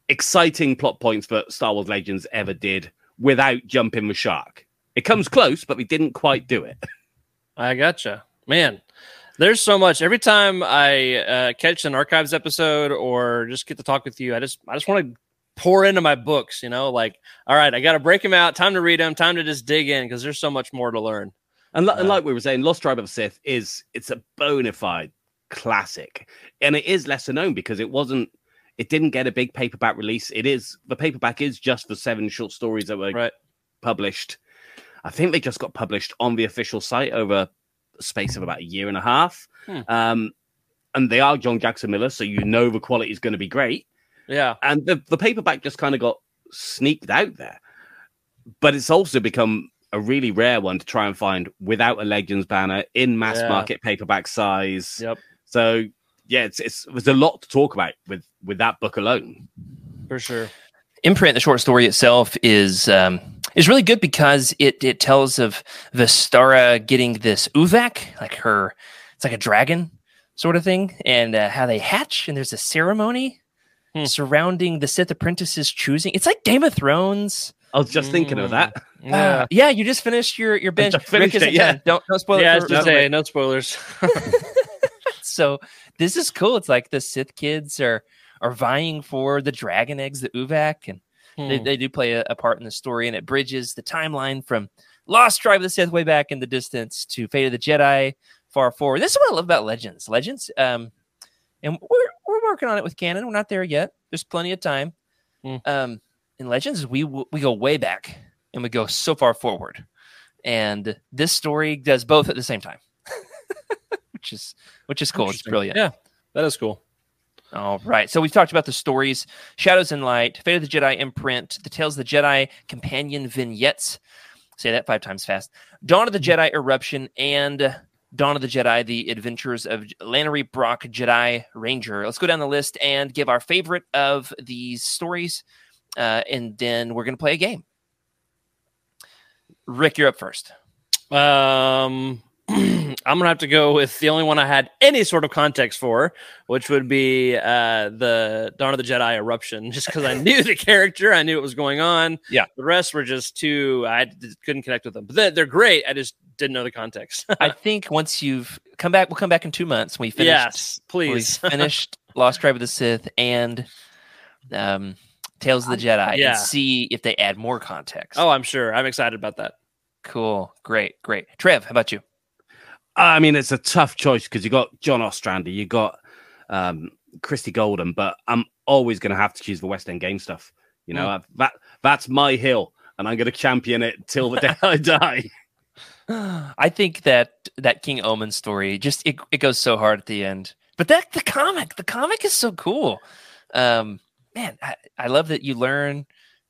exciting plot points that Star Wars Legends ever did without jumping the shark. It comes close, but we didn't quite do it. I gotcha. Man, there's so much. Every time I uh, catch an archives episode or just get to talk with you, I just I just want to pour into my books. You know, like all right, I got to break them out. Time to read them. Time to just dig in because there's so much more to learn. And, li- and Uh, like we were saying, Lost Tribe of Sith is it's a bona fide classic, and it is lesser known because it wasn't. It didn't get a big paperback release. It is the paperback is just the seven short stories that were Right. published. I think they just got published on the official site over a space of about a year and a half. Hmm. Um, and they are John Jackson Miller, so you know the quality is going to be great. Yeah. And the, the paperback just kind of got sneaked out there. But it's also become a really rare one to try and find without a Legends banner in mass Yeah. market paperback size. Yep. So yeah, it's, it's there's a lot to talk about with with that book alone. For sure. imprint the short story itself is um, is really good because it it tells of Vestara getting this uvak, like her, it's like a dragon sort of thing, and uh, how they hatch, and there's a ceremony Hmm. surrounding the Sith apprentices choosing. It's like Game of Thrones. I was just thinking of that. Yeah. Uh, yeah, you just finished your your binge. just finished Rick it, yeah. done. Don't don't spoil yeah, I it. was For, just say no spoilers. so this is cool. It's like the Sith kids are are vying for the dragon eggs, the uvak, and they, Hmm. they do play a, a part in the story, and it bridges the timeline from Lost Tribe of the Sith way back in the distance to Fate of the Jedi far forward. This is what I love about Legends. Legends, um, and we're we're working on it with canon. We're not there yet. There's plenty of time. Hmm. Um, in Legends, we we go way back and we go so far forward, and this story does both at the same time, which is which is cool. It's brilliant. Yeah. That is cool. All right. So we've talked about the stories Shadows and Light, Fate of the Jedi imprint, the Tales of the Jedi companion vignettes. Say that five times fast. Dawn of the Jedi eruption, and Dawn of the Jedi: The Adventures of Lanoree Brock, Jedi Ranger. Let's go down the list and give our favorite of these stories, uh, and then we're going to play a game. Rick, you're up first. Um, I'm gonna have to go with the only one I had any sort of context for, which would be uh, the Dawn of the Jedi eruption. Just because I knew the character, I knew what was going on. Yeah. the rest were just too I couldn't connect with them, but they're, they're great. I just didn't know the context. I think once you've come back, we'll come back in two months. when We finished. yes, please. finished Lost Tribe of the Sith and um, Tales of the Jedi, Yeah. and see if they add more context. oh, I'm sure. I'm excited about that. cool, great, great. Trev, how about you? I mean, it's a tough choice because you got John Ostrander, you got um, Christie Golden, but I'm always going to have to choose the West End game stuff. You know, I've- that that's my hill, and I'm going to champion it till the day I die. I think that that King Ommin story just it, it goes so hard at the end. But that the comic, the comic is so cool. Um, man, I, I love that you learn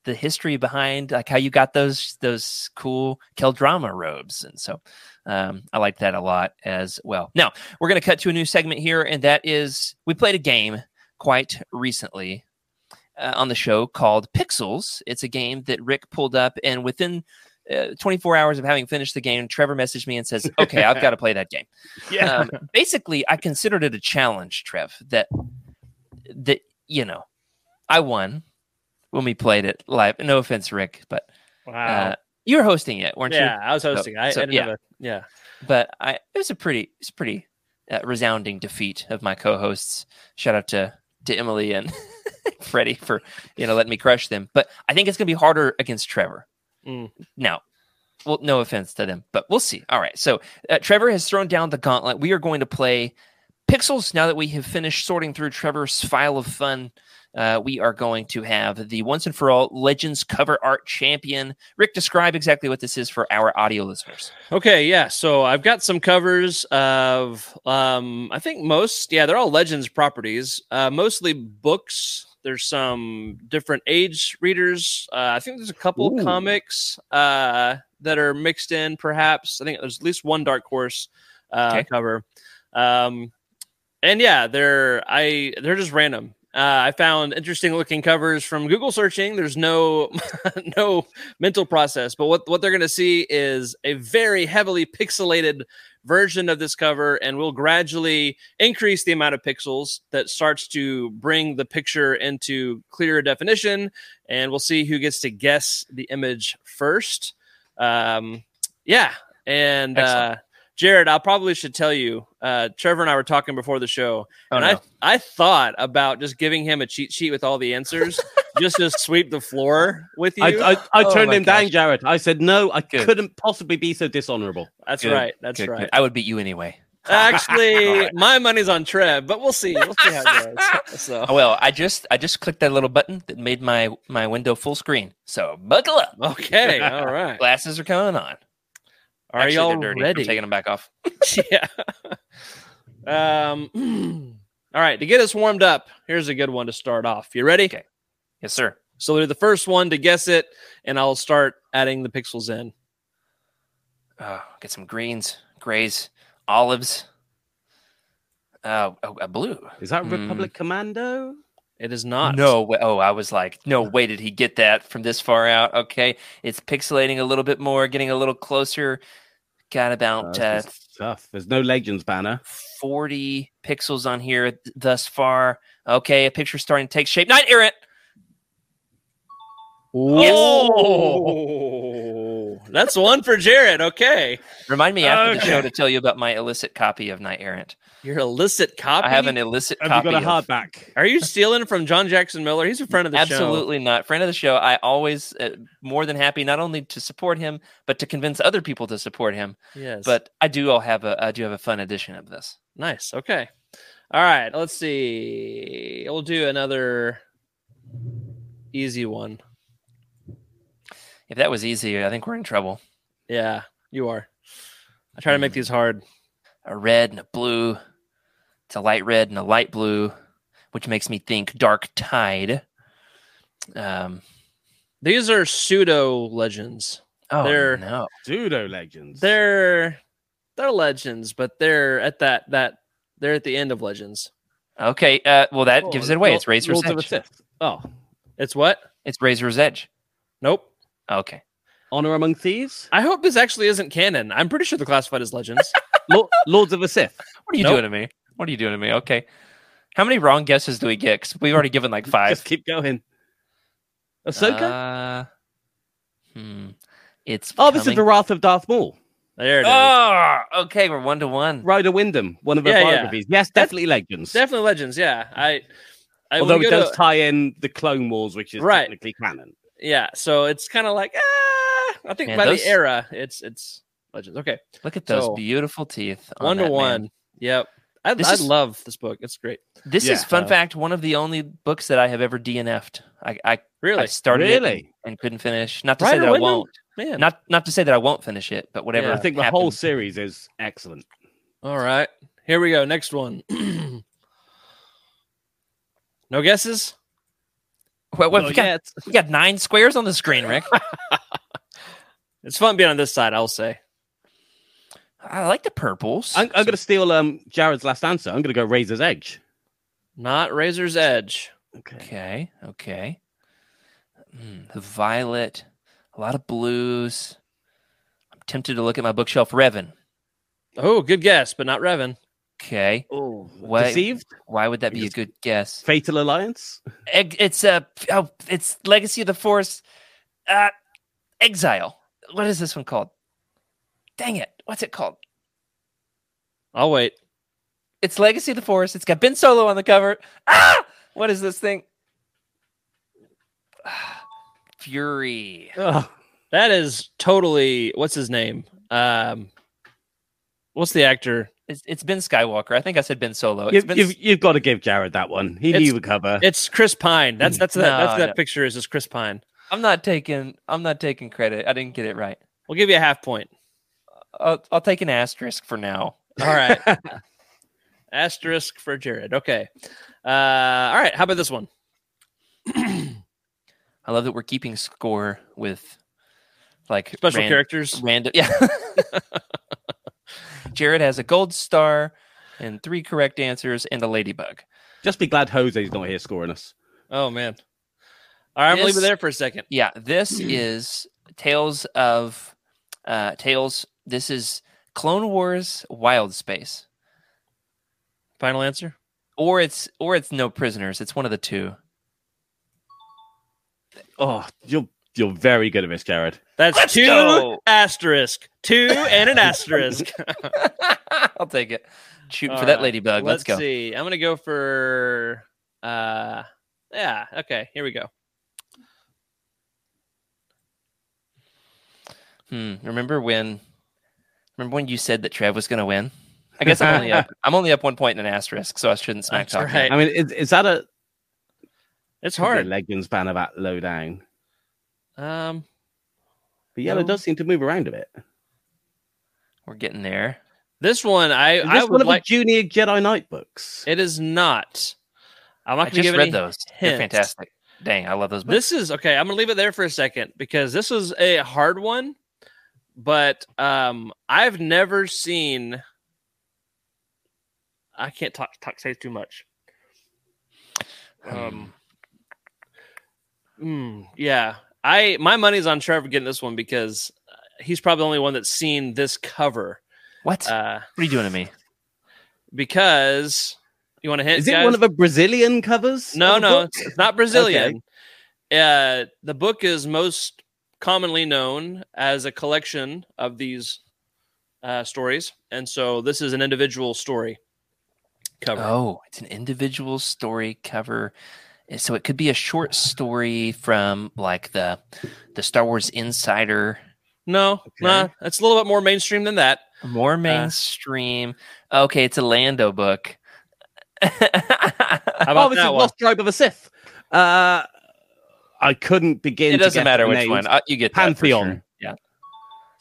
the history behind like how you got those those cool Qel-Droma robes, and so um, I like that a lot as well. Now we're going to cut to a new segment here, and that is we played a game quite recently uh, on the show called Pixels. It's a game that Rick pulled up, and within uh, 24 hours of having finished the game, Trevor messaged me and says, "Okay, I've got to play that game." Um, basically, I considered it a challenge, Trev. That that you know, I won when we played it live. No offense, Rick, but Wow. uh, you were hosting it, weren't you? yeah, I was hosting. I, so, I didn't yeah. have a, yeah. but I it was a pretty it's a pretty uh, resounding defeat of my co-hosts. Shout out to to Emily and Freddie for you know letting me crush them. But I think it's gonna be harder against Trevor. Mm. Now, well, no offense to them, but we'll see. All right, so uh, Trevor has thrown down the gauntlet. We are going to play Pixels now that we have finished sorting through Trevor's file of fun. Uh, we are going to have the once and for all Legends cover art champion. Rick, describe exactly what this is for our audio listeners. Okay, yeah. So I've got some covers of um I think most yeah, they're all Legends properties. Uh mostly books. There's some different age readers. Uh, I think there's a couple Ooh. of comics uh that are mixed in perhaps. I think there's at least one Dark Horse uh Okay. cover. Um and yeah, they're I they're just random. Uh, I found interesting looking covers from Google searching. There's no no mental process, but what what they're going to see is a very heavily pixelated version of this cover, and we'll gradually increase the amount of pixels that starts to bring the picture into clearer definition, and we'll see who gets to guess the image first. Um, yeah, and uh. Jared, I probably should tell you. Uh, Trevor and I were talking before the show, Oh, and no. I I thought about just giving him a cheat sheet with all the answers, just to sweep the floor with you. I, I, I Oh turned my him down. Jared. I said no, I Good. couldn't possibly be so dishonorable. That's Good, right. That's Good, right. I would beat you anyway. Actually, my money's on Trev, but we'll see. We'll see how it goes. So, Oh, well, I just I just clicked that little button that made my my window full screen. So buckle up. okay, all right. Glasses are coming on. Are Actually, y'all dirty. ready? I'm taking them back off. yeah. Um. all right. To get us warmed up, here's a good one to start off. You ready? Okay. Yes, sir. So they're the first one to guess it, and I'll start adding the pixels in. Oh, get some greens, grays, olives. Uh, a, a blue. Is that Mm. Republic Commando? It is not. No way. Oh, I was like, no way did he get that from this far out. Okay. It's pixelating a little bit more, getting a little closer. Got Oh, about uh, this is tough. There's no Legends banner. 40 pixels on here th- thus far. Okay, a picture starting to take shape. Knight Errant. Yes. Oh, that's one for Jared. Okay, Remind me after the show to tell you about my illicit copy of Knight Errant. Your illicit copy. I have an illicit Have you copy. got a of- hardback? Are you stealing from John Jackson Miller? He's a friend of the show. Absolutely not. Friend of the show. I always uh, more than happy not only to support him, but to convince other people to support him. Yes. But I do all have a I do have a fun edition of this. nice. Okay. All right. Let's see. We'll do another easy one. If that was easy, I think we're in trouble. Yeah, you are. I try to Hmm. make these hard. A red and a blue. It's a light red and a light blue, which makes me think Dark Tide. Um. These are pseudo legends. Oh They're- no. Pseudo Legends. They're they're legends, but they're at that that they're at the end of legends. Okay, uh, well that Oh, gives it away. Lord- It's Razor's Lords of the Edge. Oh, It's what? It's Razor's Edge. Nope. Okay. Honor Among Thieves. I hope this actually isn't canon. I'm pretty sure they're classified as legends. Lord, Lords of the Sith. What are you Nope. doing to me? What are you doing to me? Okay. How many wrong guesses do we get? Because we've already given like five. Just keep going. Ahsoka. Uh, hmm. It's oh, this is the Wrath of Darth Maul. there it is. Oh, okay. We're one to one. Ryder Windham, one of her Yeah, yeah. biographies. Yes, definitely legends. Definitely legends. Yeah. I. I Although it does to- tie in the Clone Wars, which is Right. technically canon. yeah. So it's kind of like ah. I think Man, by those- the era, it's it's legends. Okay. Look at those So, beautiful teeth. on one to that man. one. Yep. I, This I is- love this book. It's great. This is fun Uh, fact. One of the only books that I have ever DNF'd. I, I, Really, I started it and, and couldn't finish. Not to say Ryder that I won't. man. Not not to say that I won't finish it, but whatever. Yeah. I think the happens. whole series is excellent. All right. Here we go. Next one. no guesses. Wait, wait, Not we, got, we got nine squares on the screen, Rick. It's fun being on this side. I'll say. I like the purples. I'm, I'm going to steal um, Jared's last answer. I'm going to go Razor's Edge. Not Razor's Edge. Okay. Okay, okay. Mm, the violet, a lot of blues. I'm tempted to look at my bookshelf. Revan. Oh, good guess, but not Revan. Okay, Oh, Wait. Deceived? why would that be a good guess? Fatal Alliance? It's a oh, it's Legacy of the Force. Uh, Exile. What is this one called? Dang it! What's it called? I'll wait. It's Legacy of the Force. It's got Ben Solo on the cover. Ah! What is this thing? Fury. Oh, That is totally what's his name? Um, what's the actor? It's, it's Ben Skywalker. I think I said Ben Solo. It's you've, Ben you've, you've got to give Jared that one. He It's- knew the cover. It's Chris Pine. That's that's that, No, that's that picture is just Chris Pine. I'm not taking. I'm not taking credit. I didn't get it right. We'll give you a half point. I'll, I'll take an asterisk for now. All right. Asterisk for Jared. Okay. Uh, all right. How about this one? I love that we're keeping score with like Special ran- characters. Random. Yeah. Jared has a gold star and three correct answers and a ladybug. Just be glad Jose's not here scoring us. Oh man. All right. I'm gonna leave it there for a second. Yeah, this is Tales of uh Tales. This is Clone Wars Wild Space. Final answer. Or it's or it's No Prisoners. It's one of the two. Oh, you're you're very good at this, Jared. That's Let's two go. asterisk. Two and an asterisk. I'll take it. Shooting All for that ladybug. Let's, go. see. I'm gonna go for uh yeah, okay, here we go. Hmm. Remember when? Remember when you said that Trev was going to win? I guess I'm only up. I'm only up one point in an asterisk, so I shouldn't smack That's talk. yet. right. I mean, is, is that a It's could be a hard. Legends banner that low down? Um But yeah, it No. does seem to move around a bit. We're getting there. this one I Is I this one would of like the Junior Jedi Knight books? it is not. I'm not gonna just give read any those. They're fantastic. Dang, I love those books. This is okay. I'm gonna leave it there for a second because this was a hard one, but um, I've never seen. I can't talk talk say too much. Um, mm, yeah, I my money's on Trevor getting this one because uh, he's probably the only one that's seen this cover. what? Uh, what are you doing to me? because you want to hint? Is it guys? one of the Brazilian covers? No, no, it's, it's not Brazilian. Uh, the book is most commonly known as a collection of these uh, stories, and so this is an individual story cover. Oh, it's an individual story cover. Uh, So it could be a short story from like the the Star Wars Insider, No, nah, it's a little bit more mainstream than that. more mainstream. okay, it's a Lando book. How Oh, about this that is one? Lost Tribe of a Sith. Uh, I couldn't begin. it doesn't guess matter which names. one. Uh, you get that Pantheon. sure. Yeah,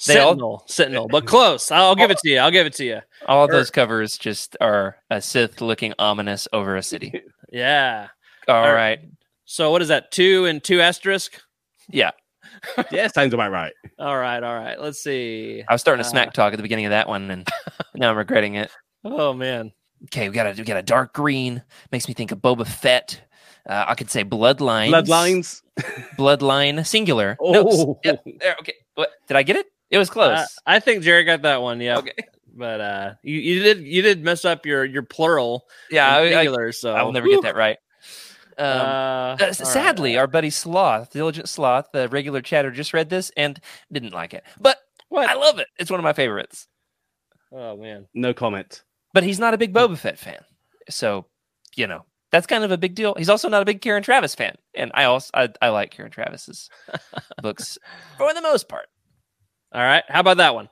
They all- Sentinel, Sentinel, but close. I'll give it to you. I'll give it to you. all of Or- those covers just are a Sith looking ominous over a city. Yeah. All Or- right. So what is that? Two and two asterisk. Yeah. yeah, sounds about right. All right, all right. Let's see. I was starting to Uh, smack talk at the beginning of that one, and now I'm regretting it. Oh man. Okay, we got a we got a dark green. Makes me think of Boba Fett. Uh, I could say bloodlines. Bloodlines. Bloodline singular. No, s- Oh. there, okay. What did I get it? It was close. Uh, I think Jerry got that one. Yeah. Okay. But uh, you, you did you did mess up your your plural. yeah, and I, I, singular. so I will never get that right. Um, Uh, uh, all right. sadly, our buddy Sloth, Diligent Sloth, the regular chatter, just read this and didn't like it. But what? I love it. It's one of my favorites. oh man. No comment. But he's not a big Boba Fett fan, so you know that's kind of a big deal. He's also not a big Karen Traviss fan, and I also I, I like Karen Traviss's books for the most part. All right. How about that one?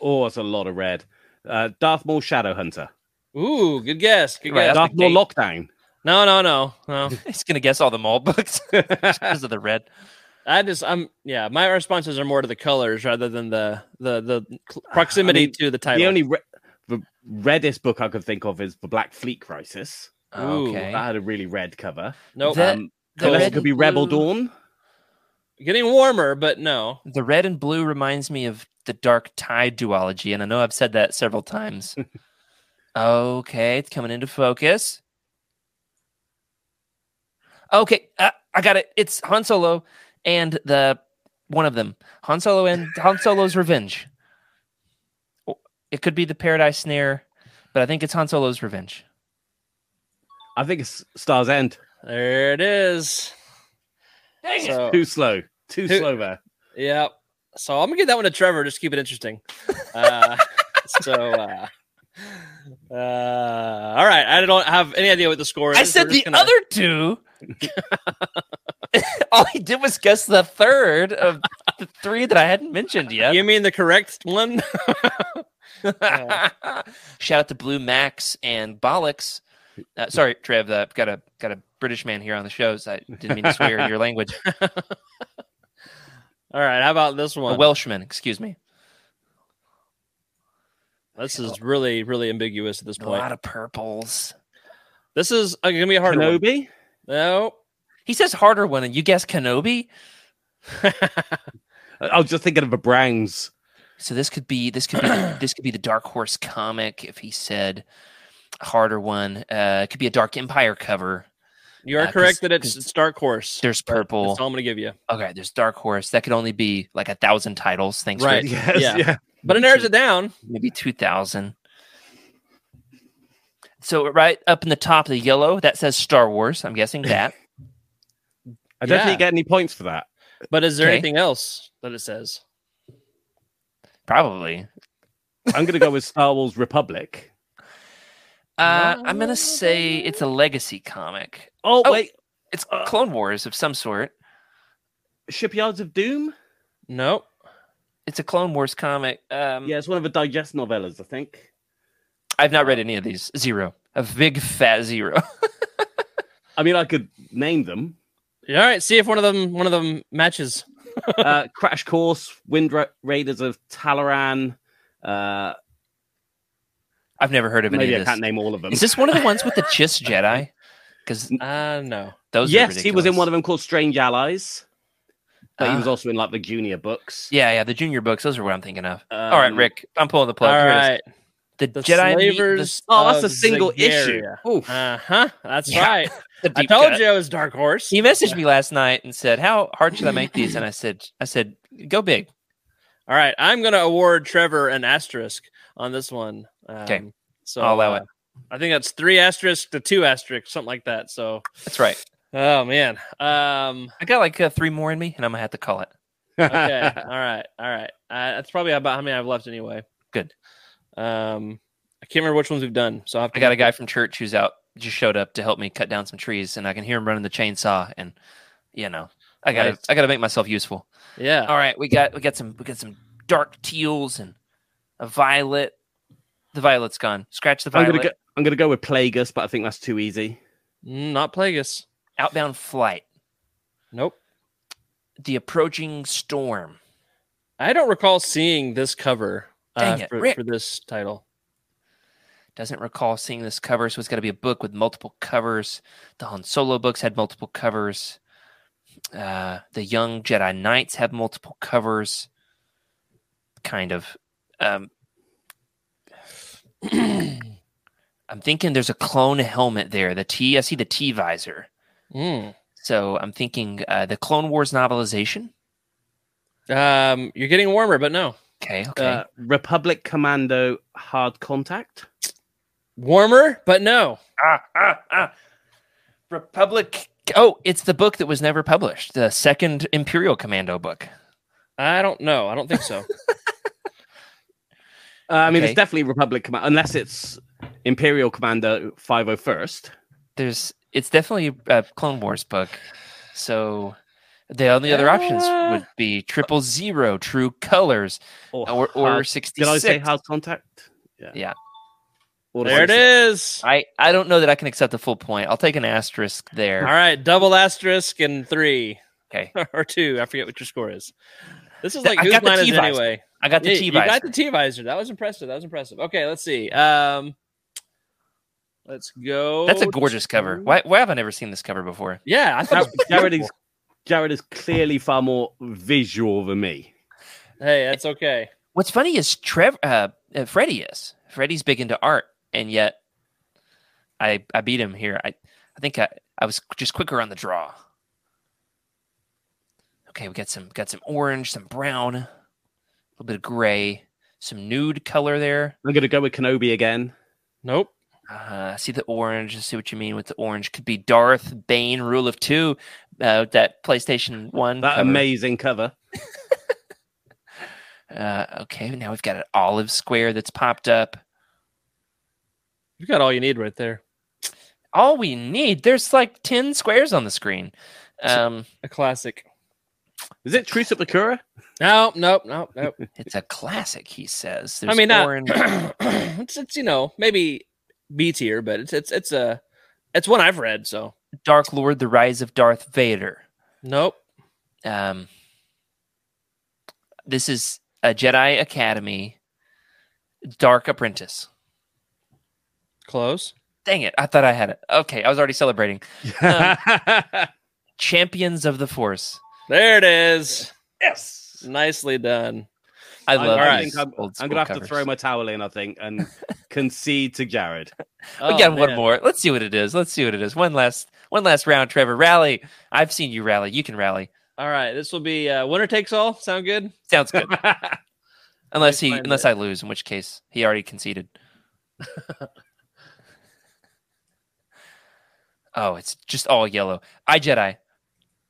Oh, it's a lot of red. Uh, Darth Maul Shadow Hunter. Ooh, good guess. Good Right, guess. Darth Maul. Lockdown. No, no, no, no. He's gonna guess all the Maul books because of the red. I just I'm yeah. My responses are more to the colors rather than the the the cl- proximity mean, to the title. The only re- the reddest book I could think of is the Black Fleet Crisis. Ooh, Okay. That had a really red cover. nope. that- Um, the unless red it could be and Rebel Dawn. Getting warmer, but no. The red and blue reminds me of the dark tide duology, and I know I've said that several times. okay, it's coming into focus. Okay, uh, I got it. It's Han Solo and the one of them, Han Solo and Han Solo's Revenge. It could be the Paradise Snare, but I think it's Han Solo's Revenge. I think it's Star's End. There it is. Dang So, Too slow. Too Who- slow there. yeah. So I'm gonna give that one to Trevor. Just keep it interesting. Uh, so. Uh, uh, all right. I don't have any idea what the score is. I said the gonna- other two. All he did was guess the third of the three that I hadn't mentioned yet. You mean the correct one? Shout out to Blue Max and Bollux. Uh, sorry, Trev. Uh, got a got a British man here on the show. So I didn't mean to swear in your language. All right. How about this A one? Welshman, excuse me. this is really, really ambiguous at this point. A lot of purples. This is uh, gonna be a hard one. Kenobi. No. He says harder one, and you guess Kenobi. I was just thinking of the Browns. So this could be this could be this could be the Dark Horse comic if he said a harder one. Uh, it could be a Dark Empire cover. You are Uh, 'cause- correct that it's, 'cause it's Dark Horse. There's purple. That's all I'm gonna give you. Okay, there's Dark Horse. That could only be like a thousand titles. Thanks, Right. Rick. Yes, Yeah. yeah. But it narrows it down. Maybe two thousand. So right up in the top of the yellow, that says Star Wars. I'm guessing that. I don't Yeah. think you get any points for that. But is there Okay. anything else that it says? Probably. I'm going to go with Star Wars Republic. Uh, I'm gonna say it's a legacy comic. Oh, Oh. wait. It's Uh. Clone Wars of some sort. Shipyards of Doom? Nope. It's a Clone Wars comic. Um, Yeah, it's one of the digest novellas, I think. I've not read any of these. Zero. A big fat zero. I mean, I could name them. All right. See if one of them one of them matches. uh, Crash Course, Wind Ra- Raiders of Taloraan. Uh, I've never heard of any maybe I of this. I can't name all of them. Is this one of the ones with the Chiss Jedi? Because Uh no. those. are yes, he was in ridiculous. one of them called Strange Allies. But he was Ah. also in like the junior books. Yeah, yeah, the junior books. Those are what I'm thinking of. All right, Um, Rick, I'm pulling the plug. All Here it is. right. The, The Jedi meet slavers. Oh, that's a single issue. Zygerria. Oof. Uh huh. That's Yeah. right. the I deep told cut. you it was Dark Horse. He messaged me last night and said, "How hard should I make these?" And I said, "I said, go big." All right. I'm gonna award Trevor an asterisk on this one. Okay. Um, So I'll allow uh, it. I think that's three asterisks to two asterisks, something like that. So, That's right. oh man. Um. I got like uh, three more in me, and I'm gonna have to call it. Okay. all right. All right. Uh, that's probably about how many I've left anyway. Good. Um. I can't remember which ones we've done. So I, have to I got a guy from church who's out, just showed up to help me cut down some trees, and I can hear him running the chainsaw, and you know, I gotta, Right. I gotta make myself useful. Yeah. All right, we got, we got some, we got some dark teals and a violet. The violet's gone. Scratch the I'm violet. gonna go. I'm gonna go with Plagueis, but I think that's too easy. Mm, not Plagueis. Outbound flight. Nope. The approaching storm. I don't recall seeing this cover uh, Dang it, for, for this title. Doesn't recall seeing this cover, so it's got to be a book with multiple covers. The Han Solo books had multiple covers. Uh, the Young Jedi Knights have multiple covers. Kind of. Um, I'm thinking there's a clone helmet there. The T, I see the T visor. Mm. So I'm thinking uh, the Clone Wars novelization. Um, you're getting warmer, but no Okay, okay. Uh, Republic Commando Hard Contact. warmer, but no. ah, ah, ah. Republic. Oh, it's the book that was never published. The second Imperial Commando book. I don't know. I don't think so. Uh, I mean, Okay. it's definitely Republic Commando, unless it's Imperial Commando 501st. There's. It's definitely a Clone Wars book. So the only other options Uh. would be Triple Zero, True Colors, Or, or or hard, sixty did I say six. Hard Contact? Yeah. Yeah. Or there it 66. is. I I don't know that I can accept the full point. I'll take an asterisk there. All right, double asterisk and three Okay, or two. I forget what your score is. This is like I got the line T-visor. anyway? I got the Yeah, T You visor. got the T visor. That was impressive. That was impressive. Okay, let's see. Um, let's go. That's a gorgeous cover. Why why have I never seen this cover before? Yeah, I thought. Jared is Jared is clearly far more visual than me. Hey, that's okay. What's funny is Trev uh, uh Freddie is. Freddie's big into art, and yet I I beat him here. I I think I, I was just quicker on the draw. Okay, we got some got some orange, some brown, a little bit of gray, some nude color there. I'm going to go with Kenobi again. Nope. Uh, see the orange. See what you mean with the orange. Could be Darth Bane, Rule of Two, uh, that PlayStation One. That cover. amazing cover. Uh, okay, now we've got an olive square that's popped up. You got all you need right there. All we need, there's like 10 squares on the screen. Um, A classic. Is it Truce at Bakura? No, nope, nope, nope. it's a classic, he says. I mean, not. orange. it's, it's you know maybe B tier, but it's it's it's a it's one I've read. So Dark Lord, The Rise of Darth Vader. nope. Um, this is a Jedi Academy Dark Apprentice. Close. Dang it, I thought I had it. Okay, I was already celebrating. Um, Champions of the Force. There it is. yes. Nicely done. I I, love I these think I'm, I'm going to have to throw my towel in, I think, and concede to Jared. we Oh, got one more. Let's see what it is. Let's see what it is. One last, one last round. Trevor, rally. I've seen you rally. You can rally. All right, this will be uh, winner takes all. Sound good? Sounds good. unless he, unless it. I lose, in which case he already conceded. oh, it's just all yellow. I Jedi.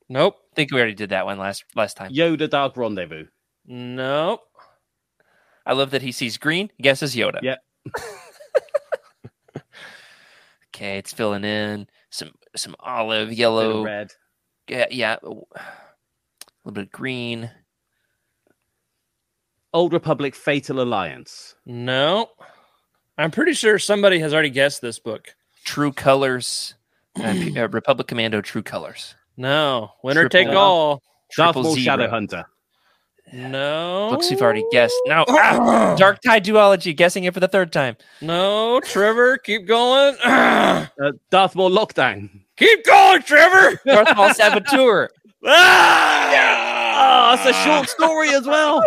Nope. Think we already did that one last last time. Yoda Dark Rendezvous. Nope. I love that he sees green, guesses Yoda. Yeah. okay, it's filling in some some olive, yellow, red. yeah, yeah, a little bit of green. Old Republic Fatal Alliance. No. I'm pretty sure somebody has already guessed this book. True colors, uh, uh, Republic Commando. True colors. No. Winner Triple- take all. Darth Triple Maul zero. Shadow Hunter. No. Looks you've already guessed. No, ah, Dark Tide duology. Guessing it for the third time. No, Trevor, keep going. Uh, Darth Maul Lockdown. keep going, Trevor. Darth Maul Saboteur. Oh, it's a short story as well.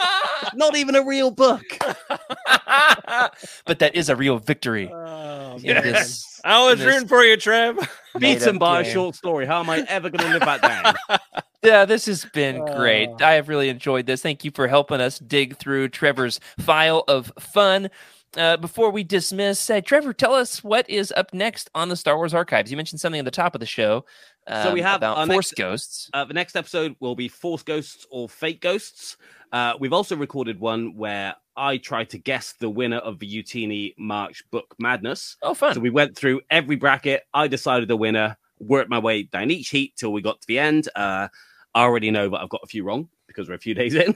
Not even a real book. but that is a real victory. Oh, in man. this I was in this rooting for you, Trev. Beaten by a short story. How am I ever going to live that down? Yeah, this has been great. Oh. I have really enjoyed this. Thank you for helping us dig through Trevor's file of fun. Uh, before we dismiss, uh, Trevor, tell us what is up next on the Star Wars archives. You mentioned something at the top of the show. So we um, have about Force next- Ghosts. Uh, the next episode will be Force Ghosts or Fake Ghosts. Uh, we've also recorded one where I tried to guess the winner of the Youtini March Book Madness. Oh, fun. So we went through every bracket. I decided the winner, worked my way down each heat till we got to the end. Uh, I already know that I've got a few wrong because we're a few days in.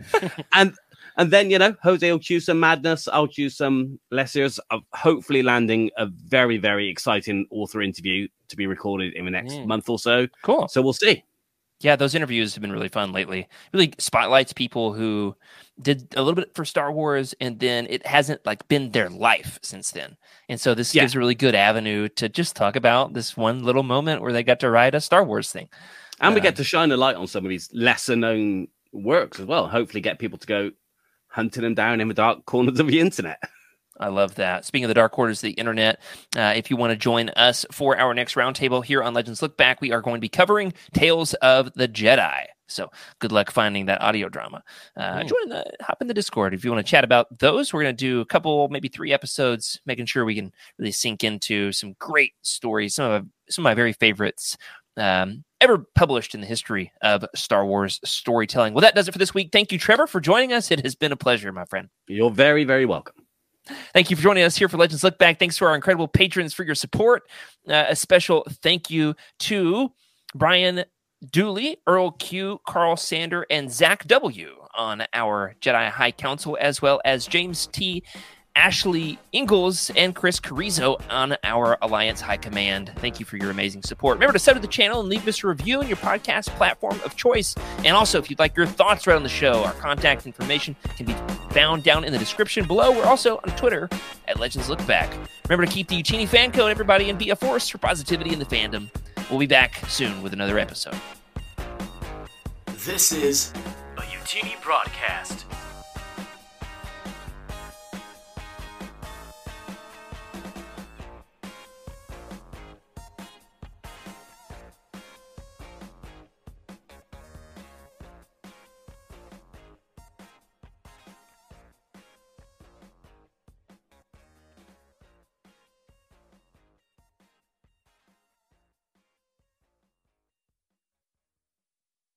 and and then, you know, Jose will choose some madness. I'll choose some lessers of hopefully landing a very, very exciting author interview to be recorded in the next Mm. month or so. cool. So we'll see. Yeah, those interviews have been really fun lately. Really spotlights people who did a little bit for Star Wars and then it hasn't like been their life since then. And so this Yeah. gives a really good avenue to just talk about this one little moment where they got to write a Star Wars thing. And we Uh, get to shine a light on some of these lesser known works as well. Hopefully, get people to go hunting them down in the dark corners of the internet. I love that. Speaking of the dark quarters of the internet, uh, if you want to join us for our next roundtable here on Legends Look Back, we are going to be covering Tales of the Jedi. So good luck finding that audio drama. Uh, Ooh. join the hop in the Discord if you want to chat about those. We're going to do a couple, maybe three episodes, making sure we can really sink into some great stories, some of some of my very favorites um, ever published in the history of Star Wars storytelling. Well, that does it for this week. Thank you, Trevor, for joining us. It has been a pleasure, my friend. You're very, very welcome. Thank you for joining us here for Legends Look Back. Thanks to our incredible patrons for your support. Uh, a special thank you to Brian Dooley, Earl Q, Carl Sander, and Zach W on our Jedi High Council, as well as James T. Ashley Ingalls and Chris Carrizo on our Alliance High Command. Thank you for your amazing support. Remember to sub to the channel and leave us a review on your podcast platform of choice. And also, if you'd like your thoughts right on the show, our contact information can be found down in the description below. We're also on Twitter at Legends Look Back. Remember to keep the Youtini fan code, everybody, and be a force for positivity in the fandom. We'll be back soon with another episode. This is a Youtini broadcast.